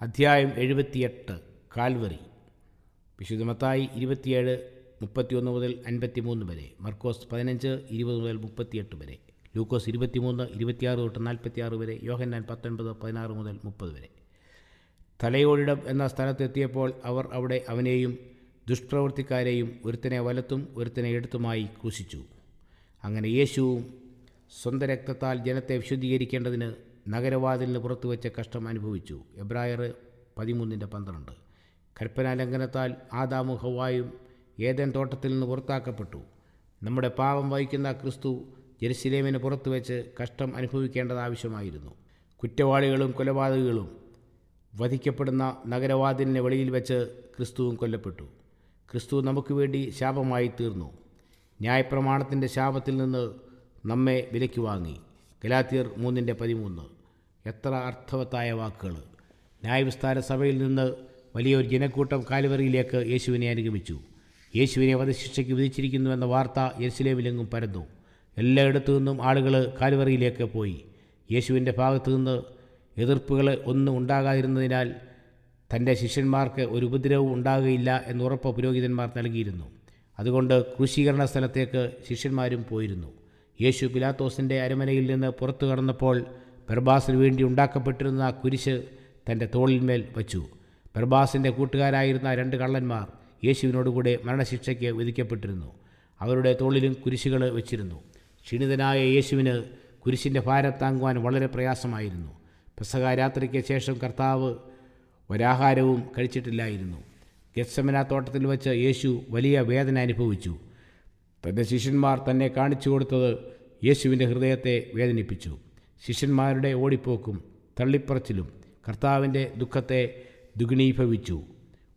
അധ്യായം എഴുപത്തിയെട്ട് കാൽവറി വിശുദ്ധമത്തായി ഇരുപത്തിയേഴ് മുപ്പത്തിയൊന്ന് മുതൽ അൻപത്തിമൂന്ന് വരെ. മർക്കോസ് പതിനഞ്ച് ഇരുപത് മുതൽ മുപ്പത്തിയെട്ട് വരെ. ലൂക്കോസ് ഇരുപത്തിമൂന്ന് ഇരുപത്തിയാറ് തൊട്ട് നാൽപ്പത്തിയാറ് വരെ. യോഹന്നാൻ പത്തൊൻപത് പതിനാറ് മുതൽ മുപ്പത് വരെ. തലയോടിടം എന്ന സ്ഥലത്തെത്തിയപ്പോൾ അവർ അവിടെ അവനെയും ദുഷ്പ്രവൃത്തിക്കാരെയും ഒരുത്തനെ വലത്തും ഒരുത്തനെ എടുത്തുമായി ക്രൂശിച്ചു. അങ്ങനെ യേശുവും സ്വന്തം രക്തത്താൽ ജനത്തെ വിശുദ്ധീകരിക്കേണ്ടതിന് നഗരവാതിലിന് പുറത്തു വെച്ച കഷ്ടം അനുഭവിച്ചു. എബ്രായർ പതിമൂന്നിന്റെ പന്ത്രണ്ട്. കൽപ്പനാലംഘനത്താൽ ആദാമു ഹവായും ഏതൻ തോട്ടത്തിൽ നിന്ന് പുറത്താക്കപ്പെട്ടു. നമ്മുടെ പാപം വഹിക്കുന്ന ക്രിസ്തു ജെറുസലേമിന് പുറത്തു വെച്ച് കഷ്ടം അനുഭവിക്കേണ്ടത് ആവശ്യമായിരുന്നു. കുറ്റവാളികളും കൊലപാതകങ്ങളും വധിക്കപ്പെടുന്ന നഗരവാതിലിന് വെളിയിൽ വെച്ച് ക്രിസ്തുവും കൊല്ലപ്പെട്ടു. ക്രിസ്തു നമുക്ക് വേണ്ടി ശാപമായി തീർന്നു. ന്യായപ്രമാണത്തിന്റെ ശാപത്തിൽ നിന്ന് നമ്മെ വിലയ്ക്ക് വാങ്ങി. ഗലാത്തിയർ മൂന്നിന്റെ പതിമൂന്ന്. എത്ര അർത്ഥവത്തായ വാക്കുകൾ. ന്യായവിസ്താര സഭയിൽ നിന്ന് വലിയൊരു ജനക്കൂട്ടം കാലുവറിയിലേക്ക് യേശുവിനെ അനുഗമിച്ചു. യേശുവിനെ വധശിക്ഷയ്ക്ക് വിധിച്ചിരിക്കുന്നുവെന്ന വാർത്ത യെരുസലേമിലെങ്ങും പരന്നു. എല്ലായിടത്തു നിന്നും ആളുകൾ കാലുവറിയിലേക്ക് പോയി. യേശുവിന്റെ ഭാഗത്തു നിന്ന് എതിർപ്പുകൾ ഒന്നും ഉണ്ടാകാതിരുന്നതിനാൽ തന്റെ ശിഷ്യന്മാർക്ക് ഒരു ഉപദ്രവവും ഉണ്ടാകുകയില്ല എന്ന് ഉറപ്പ് പുരോഹിതന്മാർ നൽകിയിരുന്നു. അതുകൊണ്ട് ക്രൂശീകരണ സ്ഥലത്തേക്ക് ശിഷ്യന്മാരും പോയിരുന്നു. യേശു പിലാത്തോസിന്റെ അരമനയിൽ നിന്ന് പുറത്തു കടന്നപ്പോൾ ബർബാസിന് വേണ്ടി ഉണ്ടാക്കപ്പെട്ടിരുന്ന ആ കുരിശ് തന്റെ തോളിന്മേൽ വച്ചു. പെർബാസിന്റെ കൂട്ടുകാരായിരുന്ന രണ്ട് കള്ളന്മാർ യേശുവിനോടുകൂടെ മരണശിക്ഷയ്ക്ക് വിധിക്കപ്പെട്ടിരുന്നു. അവരുടെ തോളിലും കുരിശുകൾ വെച്ചിരുന്നു. ക്ഷീണിതനായ യേശുവിന് കുരിശിന്റെ ഭാരം താങ്ങുവാൻ വളരെ പ്രയാസമായിരുന്നു. പെസക രാത്രിക്ക് ശേഷം കർത്താവ് ഒരാഹാരവും കഴിച്ചിട്ടില്ലായിരുന്നു. ഗത്സമന തോട്ടത്തിൽ വെച്ച് യേശു വലിയ വേദന അനുഭവിച്ചു. തന്റെ ശിഷ്യന്മാർ തന്നെ കാണിച്ചു കൊടുത്തത് യേശുവിന്റെ ഹൃദയത്തെ വേദനിപ്പിച്ചു. ശിഷ്യന്മാരുടെ ഓടിപ്പോക്കും തള്ളിപ്പറച്ചിലും കർത്താവിന്റെ ദുഃഖത്തെ ദുഗുണീഭവിച്ചു.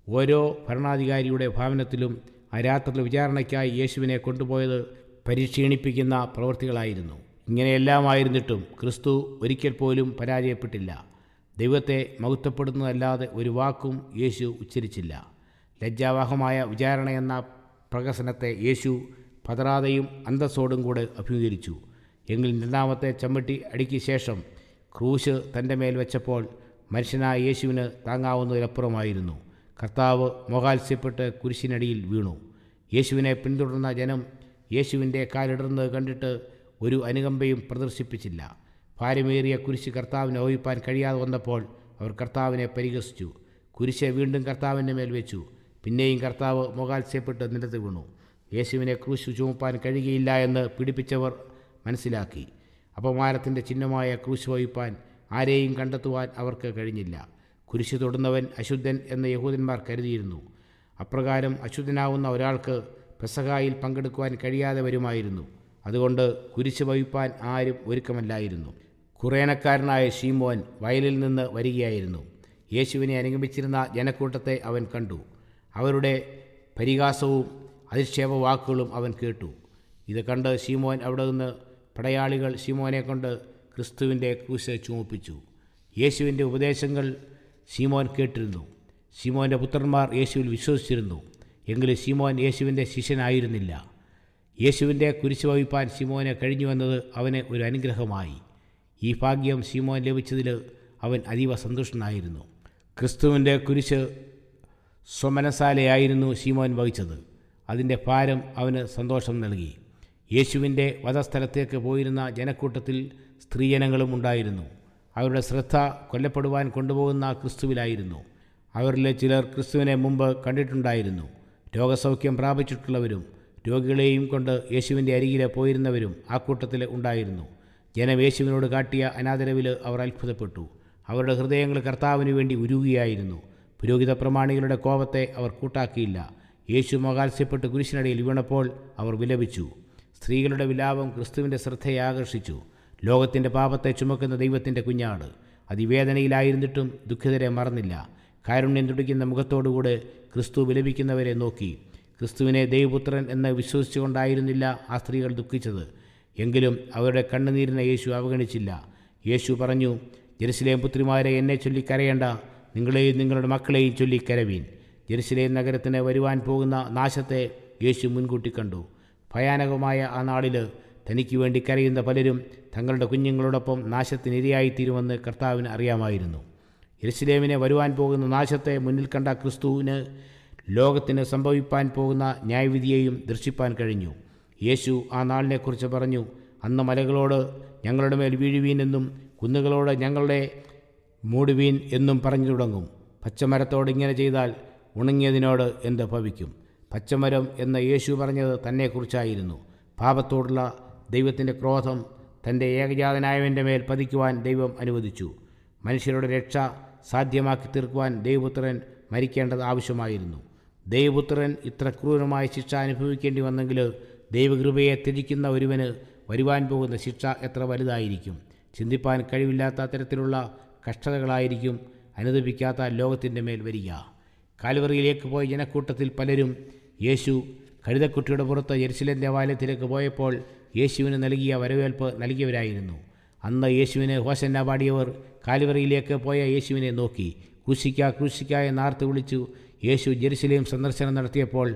ഓരോ ഭരണാധികാരിയുടെ ഭാവനത്തിലും ആ രാത്രിയിൽ വിചാരണയ്ക്കായി യേശുവിനെ കൊണ്ടുപോയത് പരിക്ഷീണിപ്പിക്കുന്ന പ്രവൃത്തികളായിരുന്നു. ഇങ്ങനെയെല്ലാമായിരുന്നിട്ടും ക്രിസ്തു ഒരിക്കൽ പോലും പരാജയപ്പെട്ടില്ല. ദൈവത്തെ മഹത്വപ്പെടുന്നതല്ലാതെ ഒരു വാക്കും യേശു ഉച്ചരിച്ചില്ല. ലജ്ജാവാഹമായ വിചാരണയെന്ന പ്രഹസനത്തെ യേശു പതറാതെയും അന്തസ്സോടും കൂടെ അഭിമുഖീകരിച്ചു. എങ്കിൽ രണ്ടാമത്തെ ചമ്മട്ടി അടിക്ക് ശേഷം ക്രൂശ് തന്റെ മേൽ വെച്ചപ്പോൾ മനുഷ്യനായ യേശുവിന് താങ്ങാവുന്നതിലപ്പുറമായിരുന്നു. കർത്താവ് മോഹാത്സ്യപ്പെട്ട് കുരിശിനടിയിൽ വീണു. യേശുവിനെ പിന്തുടർന്ന ജനം യേശുവിന്റെ കാലിടർന്നത് കണ്ടിട്ട് ഒരു അനുകമ്പയും പ്രദർശിപ്പിച്ചില്ല. ഭാരമേറിയ കുരിശ് കർത്താവിനെ ഓഹിപ്പാൻ കഴിയാതെ വന്നപ്പോൾ അവർ കർത്താവിനെ പരിഹസിച്ചു. കുരിശെ വീണ്ടും കർത്താവിന്റെ മേൽ വെച്ചു. പിന്നെയും കർത്താവ് മുഖാത്സ്യപ്പെട്ട് നിലത്ത് വീണു. യേശുവിനെ ക്രൂശ് ചുമപ്പാൻ കഴിയുകയില്ല എന്ന് പീഡിപ്പിച്ചവർ മനസ്സിലാക്കി. അപമാനത്തിന്റെ ചിഹ്നമായ ക്രൂശ് വഹിപ്പാൻ ആരെയും കണ്ടെത്തുവാൻ അവർക്ക് കഴിഞ്ഞില്ല. കുരിശ് തൊടുന്നവൻ അശുദ്ധൻ എന്ന് യഹൂദന്മാർ കരുതിയിരുന്നു. അപ്രകാരം അശുദ്ധനാവുന്ന ഒരാൾക്ക് പെസഹായിൽ പങ്കെടുക്കുവാൻ കഴിയാതെ വരുമായിരുന്നു അതുകൊണ്ട് കുരിശ് വഹിപ്പാൻ ആരും ഒരുക്കമല്ലായിരുന്നു. കുറേനക്കാരനായ ഷീമോൻ വയലിൽ നിന്ന് വരികയായിരുന്നു. യേശുവിനെ അനുഗമിച്ചിരുന്ന ജനക്കൂട്ടത്തെ അവൻ കണ്ടു. അവരുടെ പരിഹാസവും അധിക്ഷേപ വാക്കുകളും അവൻ കേട്ടു. ഇത് കണ്ട് ഷീമോൻ അവിടെ നിന്ന് പടയാളികൾ ശിമോനെ കൊണ്ട് ക്രിസ്തുവിന്റെ ക്രൂശ ചുമപ്പിച്ചു. യേശുവിന്റെ ഉപദേശങ്ങൾ ശിമോൻ കേട്ടിരുന്നു. ശിമോന്റെ പുത്രന്മാർ യേശുവിൽ വിശ്വസിച്ചിരുന്നു. എങ്കിലും ശിമോൻ യേശുവിന്റെ ശിഷ്യനായിരുന്നില്ല. യേശുവിന്റെ കുരിശ് വഹിപ്പാൻ ശിമോന് കഴിഞ്ഞുവെന്നത് അവന് ഒരു അനുഗ്രഹമായി. ഈ ഭാഗ്യം ഷിമോൻ ലഭിച്ചതിൽ അവൻ അതീവ സന്തുഷ്ടനായിരുന്നു. ക്രിസ്തുവിന്റെ കുരിശ് സ്വമനസാലയായിരുന്നു ഷിമോൻ വഹിച്ചത്. അതിന്റെ ഭാരം അവന് സന്തോഷം നൽകി. യേശുവിന്റെ വധസ്ഥലത്തേക്ക് പോയിരുന്ന ജനക്കൂട്ടത്തിൽ സ്ത്രീജനങ്ങളും ഉണ്ടായിരുന്നു. അവരുടെ ശ്രദ്ധ കൊല്ലപ്പെടുവാൻ കൊണ്ടുപോകുന്ന ക്രിസ്തുവിലായിരുന്നു. അവരിലെ ചിലർ ക്രിസ്തുവിനെ മുമ്പ് കണ്ടിട്ടുണ്ടായിരുന്നു. രോഗസൗഖ്യം പ്രാപിച്ചിട്ടുള്ളവരും രോഗികളെയും കൊണ്ട് യേശുവിന്റെ അരികിലെ പോയിരുന്നവരും ആ കൂട്ടത്തിൽ ഉണ്ടായിരുന്നു. ജനം യേശുവിനോട് കാട്ടിയ അനാദരവിൽ അവർ അത്ഭുതപ്പെട്ടു. അവരുടെ ഹൃദയങ്ങൾ കർത്താവിന് വേണ്ടി ഉരുകുകയായിരുന്നു. പുരോഹിത പ്രമാണികളുടെ കോപത്തെ അവർ കൂട്ടാക്കിയില്ല. യേശു മകാത്സ്യപ്പെട്ട് കുരിശിനടിയിൽ വീണപ്പോൾ അവർ വിലപിച്ചു. സ്ത്രീകളുടെ വിലാപം ക്രിസ്തുവിന്റെ ശ്രദ്ധയെ ആകർഷിച്ചു. ലോകത്തിന്റെ പാപത്തെ ചുമക്കുന്ന ദൈവത്തിന്റെ കുഞ്ഞാട്. അതിവേദനയിലായിരുന്നിട്ടും ദുഃഖിതരെ മറന്നില്ല. കാരുണ്യം തുടിക്കുന്ന മുഖത്തോടുകൂടെ ക്രിസ്തു വിലപിക്കുന്നവരെ നോക്കി. ക്രിസ്തുവിനെ ദൈവപുത്രൻ എന്ന് വിശ്വസിച്ചുകൊണ്ടായിരുന്നില്ല ആ സ്ത്രീകൾ ദുഃഖിച്ചത്. എങ്കിലും അവരുടെ കണ്ണുനീരിനെ യേശു അവഗണിച്ചില്ല. യേശു പറഞ്ഞു ജെറുസലേം പുത്രിമാരെ എന്നെ ചൊല്ലി കരയേണ്ട നിങ്ങളെയും നിങ്ങളുടെ മക്കളെയും ചൊല്ലി കരവീൻ ജെറുസലേം നഗരത്തിന് വരുവാൻ പോകുന്ന നാശത്തെ യേശു മുൻകൂട്ടി കണ്ടു. ഭയാനകമായ ആ നാളിൽ തനിക്ക് വേണ്ടി കരയുന്ന പലരും തങ്ങളുടെ കുഞ്ഞുങ്ങളോടൊപ്പം നാശത്തിനിരയായിത്തീരുമെന്ന് കർത്താവിന് അറിയാമായിരുന്നു. യെരുസലേമിനെ വരുവാൻ പോകുന്ന നാശത്തെ മുന്നിൽ കണ്ട ക്രിസ്തുവിന് ലോകത്തിന് സംഭവിപ്പാൻ പോകുന്ന ന്യായവിധിയെയും ദർശിപ്പാൻ കഴിഞ്ഞു. യേശു ആ നാളിനെക്കുറിച്ച് പറഞ്ഞു അന്ന് മലകളോട് ഞങ്ങളുടെ മേൽ വീഴുവീൻ എന്നും കുന്നുകളോട് ഞങ്ങളുടെ മൂടുവീൻ എന്നും പറഞ്ഞു തുടങ്ങും. പച്ചമരത്തോട് ഇങ്ങനെ ചെയ്താൽ ഉണങ്ങിയതിനോട് എന്ത് ഭവിക്കും? പച്ചമരം എന്ന യേശു പറഞ്ഞത് തന്നെക്കുറിച്ചായിരുന്നു. പാപത്തോടുള്ള ദൈവത്തിന്റെ ക്രോധം തന്റെ ഏകജാതനായവന്റെ മേൽ പതിക്കുവാൻ ദൈവം അനുവദിച്ചു. മനുഷ്യരുടെ രക്ഷ സാധ്യമാക്കി തീർക്കുവാൻ ദൈവപുത്രൻ മരിക്കേണ്ടത് ആവശ്യമായിരുന്നു. ദൈവപുത്രൻ ഇത്ര ക്രൂരമായ ശിക്ഷ അനുഭവിക്കേണ്ടി വന്നെങ്കിൽ ദൈവകൃപയെ ത്യജിക്കുന്ന ഒരുവന് വരുവാൻ പോകുന്ന ശിക്ഷ എത്ര വലുതായിരിക്കും? ചിന്തിപ്പാൻ കഴിവില്ലാത്ത തരത്തിലുള്ള കഷ്ടതകളായിരിക്കും അനുദപിക്കാത്ത ലോകത്തിന്റെ മേൽ വരിക. കാലുവറിയിലേക്ക് പോയ ജനക്കൂട്ടത്തിൽ പലരും യേശു കഴുതക്കുട്ടിയുടെ പുറത്ത് യെരുസലേം ദേവാലയത്തിലേക്ക് പോയപ്പോൾ യേശുവിന് നൽകിയ വരവേൽപ്പ് നൽകിയവരായിരുന്നു. അന്ന് യേശുവിനെ ഹോസന്ന പാടിയവർ കാൽവറിയിലേക്ക് പോയ യേശുവിനെ നോക്കി. ക്രൂശിക്ക ക്രൂശിക്ക എന്നാർത്ത് വിളിച്ചു. യേശു ജെറുസലേം സന്ദർശനം നടത്തിയപ്പോൾ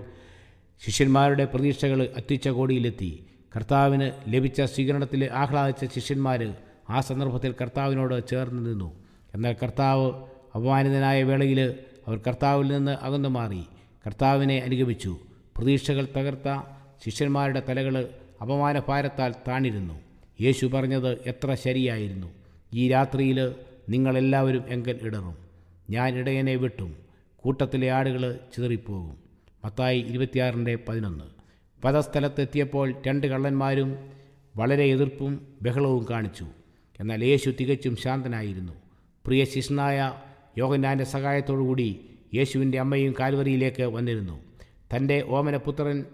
ശിഷ്യന്മാരുടെ പ്രതീക്ഷകൾ അത്യുച്ച കോടിയിലെത്തി. കർത്താവിന് ലഭിച്ച സ്വീകരണത്തിൽ ആഹ്ലാദിച്ച ശിഷ്യന്മാർ ആ സന്ദർഭത്തിൽ കർത്താവിനോട് ചേർന്ന് നിന്നു. എന്നാൽ കർത്താവ് അപമാനിതനായ വേളയിൽ അവർ കർത്താവിൽ നിന്ന് അകന്നു മാറി. കർത്താവിനെ അനുഗമിച്ചു. പ്രതീക്ഷകൾ തകർത്ത ശിഷ്യന്മാരുടെ തലകൾ അപമാനഭാരത്താൽ താണിരുന്നു. യേശു പറഞ്ഞത് എത്ര ശരിയായിരുന്നു. ഈ രാത്രിയിൽ നിങ്ങളെല്ലാവരും എങ്കൽ ഇടറും. ഞാൻ ഇടയനെ വിട്ടും. കൂട്ടത്തിലെ ആടുകൾ ചിതറിപ്പോകും. മത്തായി ഇരുപത്തിയാറിന്റെ പതിനൊന്ന്. വധസ്ഥലത്തെത്തിയപ്പോൾ രണ്ട് കള്ളന്മാരും വളരെ എതിർപ്പും ബഹളവും കാണിച്ചു. എന്നാൽ യേശു തികച്ചും ശാന്തനായിരുന്നു. പ്രിയ ശിഷ്യനായ യോഗനാന്റെ സഹായത്തോടുകൂടി യേശുവിന്റെ അമ്മയും കാൽവരിയിലേക്ക് വന്നിരുന്നു. തന്റെ ഓമനപുത്രൻ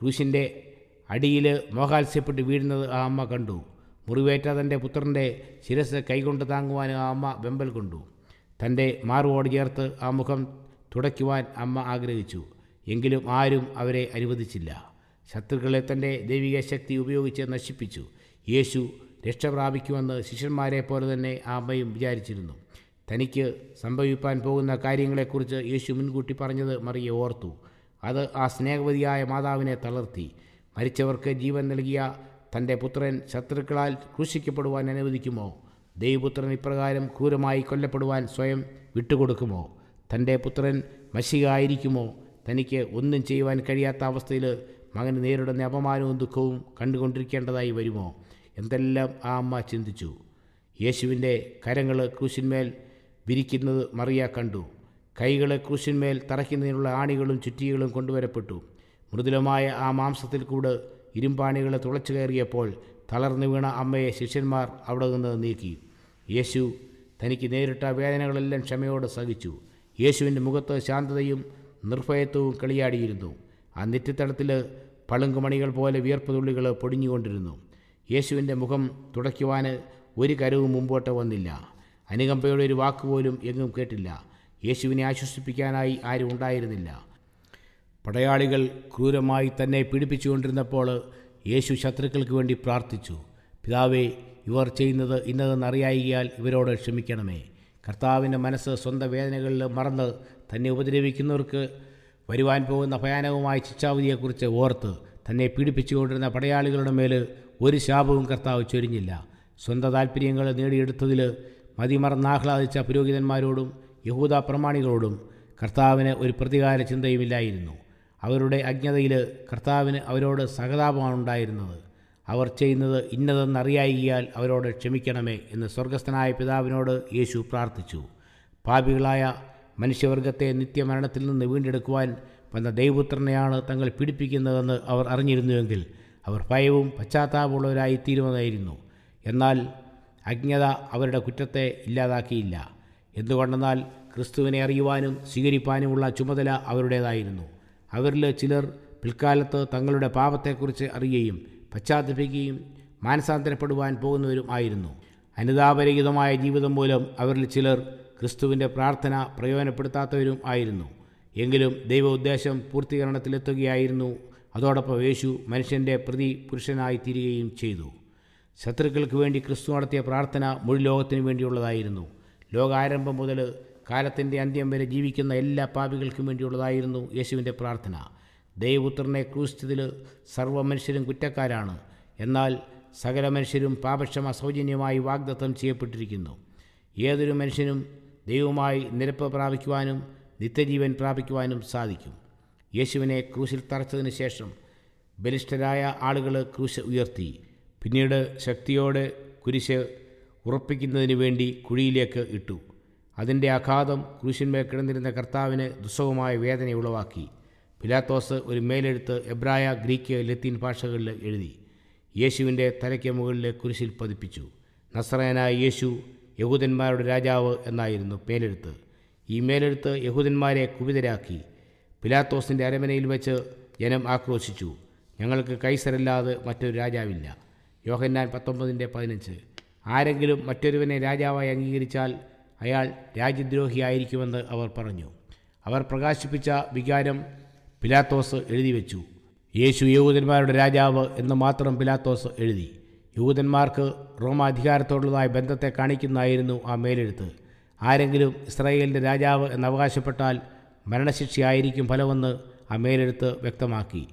ക്രൂശിന്റെ അടിയിൽ മോഹാത്സ്യപ്പെട്ട് വീഴുന്നത് ആ അമ്മ കണ്ടു. മുറിവേറ്റ തന്റെ പുത്രന്റെ ശിരസ് കൈകൊണ്ട് താങ്ങുവാൻ ആ അമ്മ വെമ്പൽ കൊണ്ടു. തന്റെ മാറുവോട് ചേർത്ത് ആ മുഖം തുടയ്ക്കുവാൻ അമ്മ ആഗ്രഹിച്ചു. എങ്കിലും ആരും അവരെ അനുവദിച്ചില്ല. ശത്രുക്കളെ തന്റെ ദൈവിക ശക്തി ഉപയോഗിച്ച് നശിപ്പിച്ചു. യേശു രക്ഷ പ്രാപിക്കുമെന്ന് ശിഷ്യന്മാരെ പോലെ തന്നെ ആ അമ്മയും വിചാരിച്ചിരുന്നു. തനിക്ക് സംഭവിപ്പാൻ പോകുന്ന കാര്യങ്ങളെക്കുറിച്ച് യേശു മുൻകൂട്ടി പറഞ്ഞത് മറിയെ ഓർത്തു. അത് ആ സ്നേഹവതിയായ മാതാവിനെ തളർത്തി. മരിച്ചവർക്ക് ജീവൻ നൽകിയ തന്റെ പുത്രൻ ശത്രുക്കളാൽ ക്രൂശിക്കപ്പെടുവാൻ അനുവദിക്കുമോ? ദൈവപുത്രൻ ഇപ്രകാരം ക്രൂരമായി കൊല്ലപ്പെടുവാൻ സ്വയം വിട്ടുകൊടുക്കുമോ? തന്റെ പുത്രൻ മഷികായിരിക്കുമോ? തനിക്ക് ഒന്നും ചെയ്യുവാൻ കഴിയാത്ത അവസ്ഥയിൽ മകന് നേരിടുന്ന അപമാനവും ദുഃഖവും കണ്ടുകൊണ്ടിരിക്കേണ്ടതായി വരുമോ? എന്തെല്ലാം ആ അമ്മ ചിന്തിച്ചു. യേശുവിന്റെ കരങ്ങൾ ക്രൂശിന്മേൽ വിരിക്കുന്നത് മറിയ കണ്ടു. കൈകളെ ക്രൂശിന്മേൽ തറയ്ക്കുന്നതിനുള്ള ആണികളും ചുറ്റികളും കൊണ്ടുവരപ്പെട്ടു. മൃദുലമായ ആ മാംസത്തിൽ കൂടെ ഇരുമ്പാണികളെ തുളച്ചു കയറിയപ്പോൾ തളർന്നു വീണ അമ്മയെ ശിഷ്യന്മാർ അവിടെ നിന്ന് നീക്കി. യേശു തനിക്ക് നേരിട്ട വേദനകളെല്ലാം ക്ഷമയോടെ സഹിച്ചു. യേശുവിന്റെ മുഖത്ത് ശാന്തതയും നിർഭയത്വവും കളിയാടിയിരുന്നു. ആ നെറ്റിത്തടത്തിൽ പളുങ്കുമണികൾ പോലെ വിയർപ്പ് തുള്ളികൾ പൊടിഞ്ഞുകൊണ്ടിരുന്നു. യേശുവിന്റെ മുഖം തുടയ്ക്കുവാൻ ഒരു കരവും മുമ്പോട്ട് വന്നില്ല. അനുകമ്പയുടെ ഒരു വാക്കുപോലും എങ്ങും കേട്ടില്ല. യേശുവിനെ ആശ്വസിപ്പിക്കാനായി ആരും ഉണ്ടായിരുന്നില്ല. പടയാളികൾ ക്രൂരമായി തന്നെ പീഡിപ്പിച്ചുകൊണ്ടിരുന്നപ്പോൾ യേശു ശത്രുക്കൾക്ക് വേണ്ടി പ്രാർത്ഥിച്ചു. പിതാവേ ഇവർ ചെയ്യുന്നത് ഇന്നതെന്നറിയായികയാൽ ഇവരോട് ക്ഷമിക്കണമേ. കർത്താവിന്റെ മനസ്സ് സ്വന്തം വേദനകളിൽ മറന്ന് തന്നെ ഉപദ്രവിക്കുന്നവർക്ക് വരുവാൻ പോകുന്ന ഭയാനകമായ ശിക്ഷാവിധിയെക്കുറിച്ച് ഓർത്ത് തന്നെ പീഡിപ്പിച്ചുകൊണ്ടിരുന്ന പടയാളികളുടെ മേൽ ഒരു ശാപവും കർത്താവ് ചൊരിഞ്ഞില്ല. സ്വന്തം താല്പര്യങ്ങൾ നേടിയെടുത്തതിൽ മതിമറന്നാഹ്ലാദിച്ച പുരോഹിതന്മാരോടും യഹൂദ പ്രമാണികളോടും കർത്താവിന് ഒരു പ്രതികാര ചിന്തയുമില്ലായിരുന്നു. അവരുടെ അജ്ഞതയിൽ കർത്താവിന് അവരോട് സഹതാപമാണ് ഉണ്ടായിരുന്നത്. അവർ ചെയ്യുന്നത് ഇന്നതെന്നറിയായികയാൽ അവരോട് ക്ഷമിക്കണമേ എന്ന് സ്വർഗസ്ഥനായ പിതാവിനോട് യേശു പ്രാർത്ഥിച്ചു. പാപികളായ മനുഷ്യവർഗത്തെ നിത്യമരണത്തിൽ നിന്ന് വീണ്ടെടുക്കുവാൻ വന്ന ദൈവപുത്രനെയാണ് തങ്ങൾ പീഡിപ്പിക്കുന്നതെന്ന് അവർ അറിഞ്ഞിരുന്നുവെങ്കിൽ അവർ ഭയവും പശ്ചാത്താപമുള്ളവരായി തീരുന്നതായിരുന്നു എന്നാൽ അജ്ഞത അവരുടെ കുറ്റത്തെ ഇല്ലാതാക്കിയില്ല. എന്തുകൊണ്ടെന്നാൽ ക്രിസ്തുവിനെ അറിയുവാനും സ്വീകരിപ്പാനുമുള്ള ചുമതല അവരുടേതായിരുന്നു. അവരിൽ ചിലർ പിൽക്കാലത്ത് തങ്ങളുടെ പാപത്തെക്കുറിച്ച് അറിയുകയും പശ്ചാത്തപിക്കുകയും മാനസാന്തരപ്പെടുവാൻ പോകുന്നവരും ആയിരുന്നു. അനുതാപരഹിതമായ ജീവിതം മൂലം അവരിൽ ചിലർ ക്രിസ്തുവിന്റെ പ്രാർത്ഥന പ്രയോജനപ്പെടുത്താത്തവരും ആയിരുന്നു. എങ്കിലും ദൈവ ഉദ്ദേശം പൂർത്തീകരണത്തിലെത്തുകയായിരുന്നു. അതോടൊപ്പം യേശു മനുഷ്യന്റെ പ്രതി പുരുഷനായി തീരുകയും ചെയ്തു. ശത്രുക്കൾക്ക് വേണ്ടി ക്രിസ്തു നടത്തിയ പ്രാർത്ഥന മുഴു ലോകത്തിനു വേണ്ടിയുള്ളതായിരുന്നു. ലോകാരംഭം മുതൽ കാലത്തിന്റെ അന്ത്യം വരെ ജീവിക്കുന്ന എല്ലാ പാപികൾക്കും വേണ്ടിയുള്ളതായിരുന്നു യേശുവിന്റെ പ്രാർത്ഥന. ദൈവപുത്രനെ ക്രൂശിച്ചതിൽ സർവ മനുഷ്യരും കുറ്റക്കാരാണ്. എന്നാൽ സകല മനുഷ്യരും പാപക്ഷമ സൗജന്യമായി വാഗ്ദത്തം ചെയ്യപ്പെട്ടിരിക്കുന്നു. ഏതൊരു മനുഷ്യനും ദൈവമായി നിരപ്പ് പ്രാപിക്കുവാനും നിത്യജീവൻ പ്രാപിക്കുവാനും സാധിക്കും. യേശുവിനെ ക്രൂശിൽ തറച്ചതിന് ശേഷം ബലിഷ്ഠരായ ആളുകൾ ക്രൂശ് ഉയർത്തി. പിന്നീട് ശക്തിയോടെ കുരിശ് ഉറപ്പിക്കുന്നതിന് വേണ്ടി കുഴിയിലേക്ക് ഇട്ടു. അതിന്റെ ആഘാതം കുരിശിന്മേൽ കിടന്നിരുന്ന കർത്താവിന് ദുസ്സഹമായ വേദന ഉളവാക്കി. പിലാത്തോസ് ഒരു മേലെഴുത്ത് എബ്രായ ഗ്രീക്ക് ലത്തീൻ ഭാഷകളിൽ എഴുതി. യേശുവിന്റെ തലയ്ക്ക് മുകളിൽ കുരിശിൽ പതിപ്പിച്ചു. നസ്രയനായ യേശു യഹൂദന്മാരുടെ രാജാവ് എന്നായിരുന്നു മേലെഴുത്ത്. ഈ മേലെഴുത്ത് യഹൂദന്മാരെ കുപിതരാക്കി. പിലാത്തോസിന്റെ അരമനയിൽ വെച്ച് ജനം ആക്രോശിച്ചു. ഞങ്ങൾക്ക് കൈസരല്ലാതെ മറ്റൊരു രാജാവില്ല. യോഹന്നാൻ പത്തൊമ്പതിന്റെ പതിനഞ്ച്. ആരെങ്കിലും മറ്റൊരുവനെ രാജാവായി അംഗീകരിച്ചാൽ അയാൾ രാജ്യദ്രോഹിയായിരിക്കുമെന്ന് അവർ പറഞ്ഞു. അവർ പ്രകാശിപ്പിച്ച വികാരം പിലാത്തോസ് എഴുതി വെച്ചു യേശു യഹൂദന്മാരുടെ രാജാവ് എന്ന് മാത്രം പിലാത്തോസ് എഴുതി. യഹൂദന്മാർക്ക് റോമാധികാരത്തോടുള്ളതായ ബന്ധത്തെ കാണിക്കുന്നതായിരുന്നു ആ മേലെഴുത്ത്. ആരെങ്കിലും ഇസ്രായേലിന്റെ രാജാവ് എന്ന് അവകാശപ്പെട്ടാൽ മരണശിക്ഷയായിരിക്കും ഫലമെന്ന് ആ മേലെഴുത്ത് വ്യക്തമാക്കി.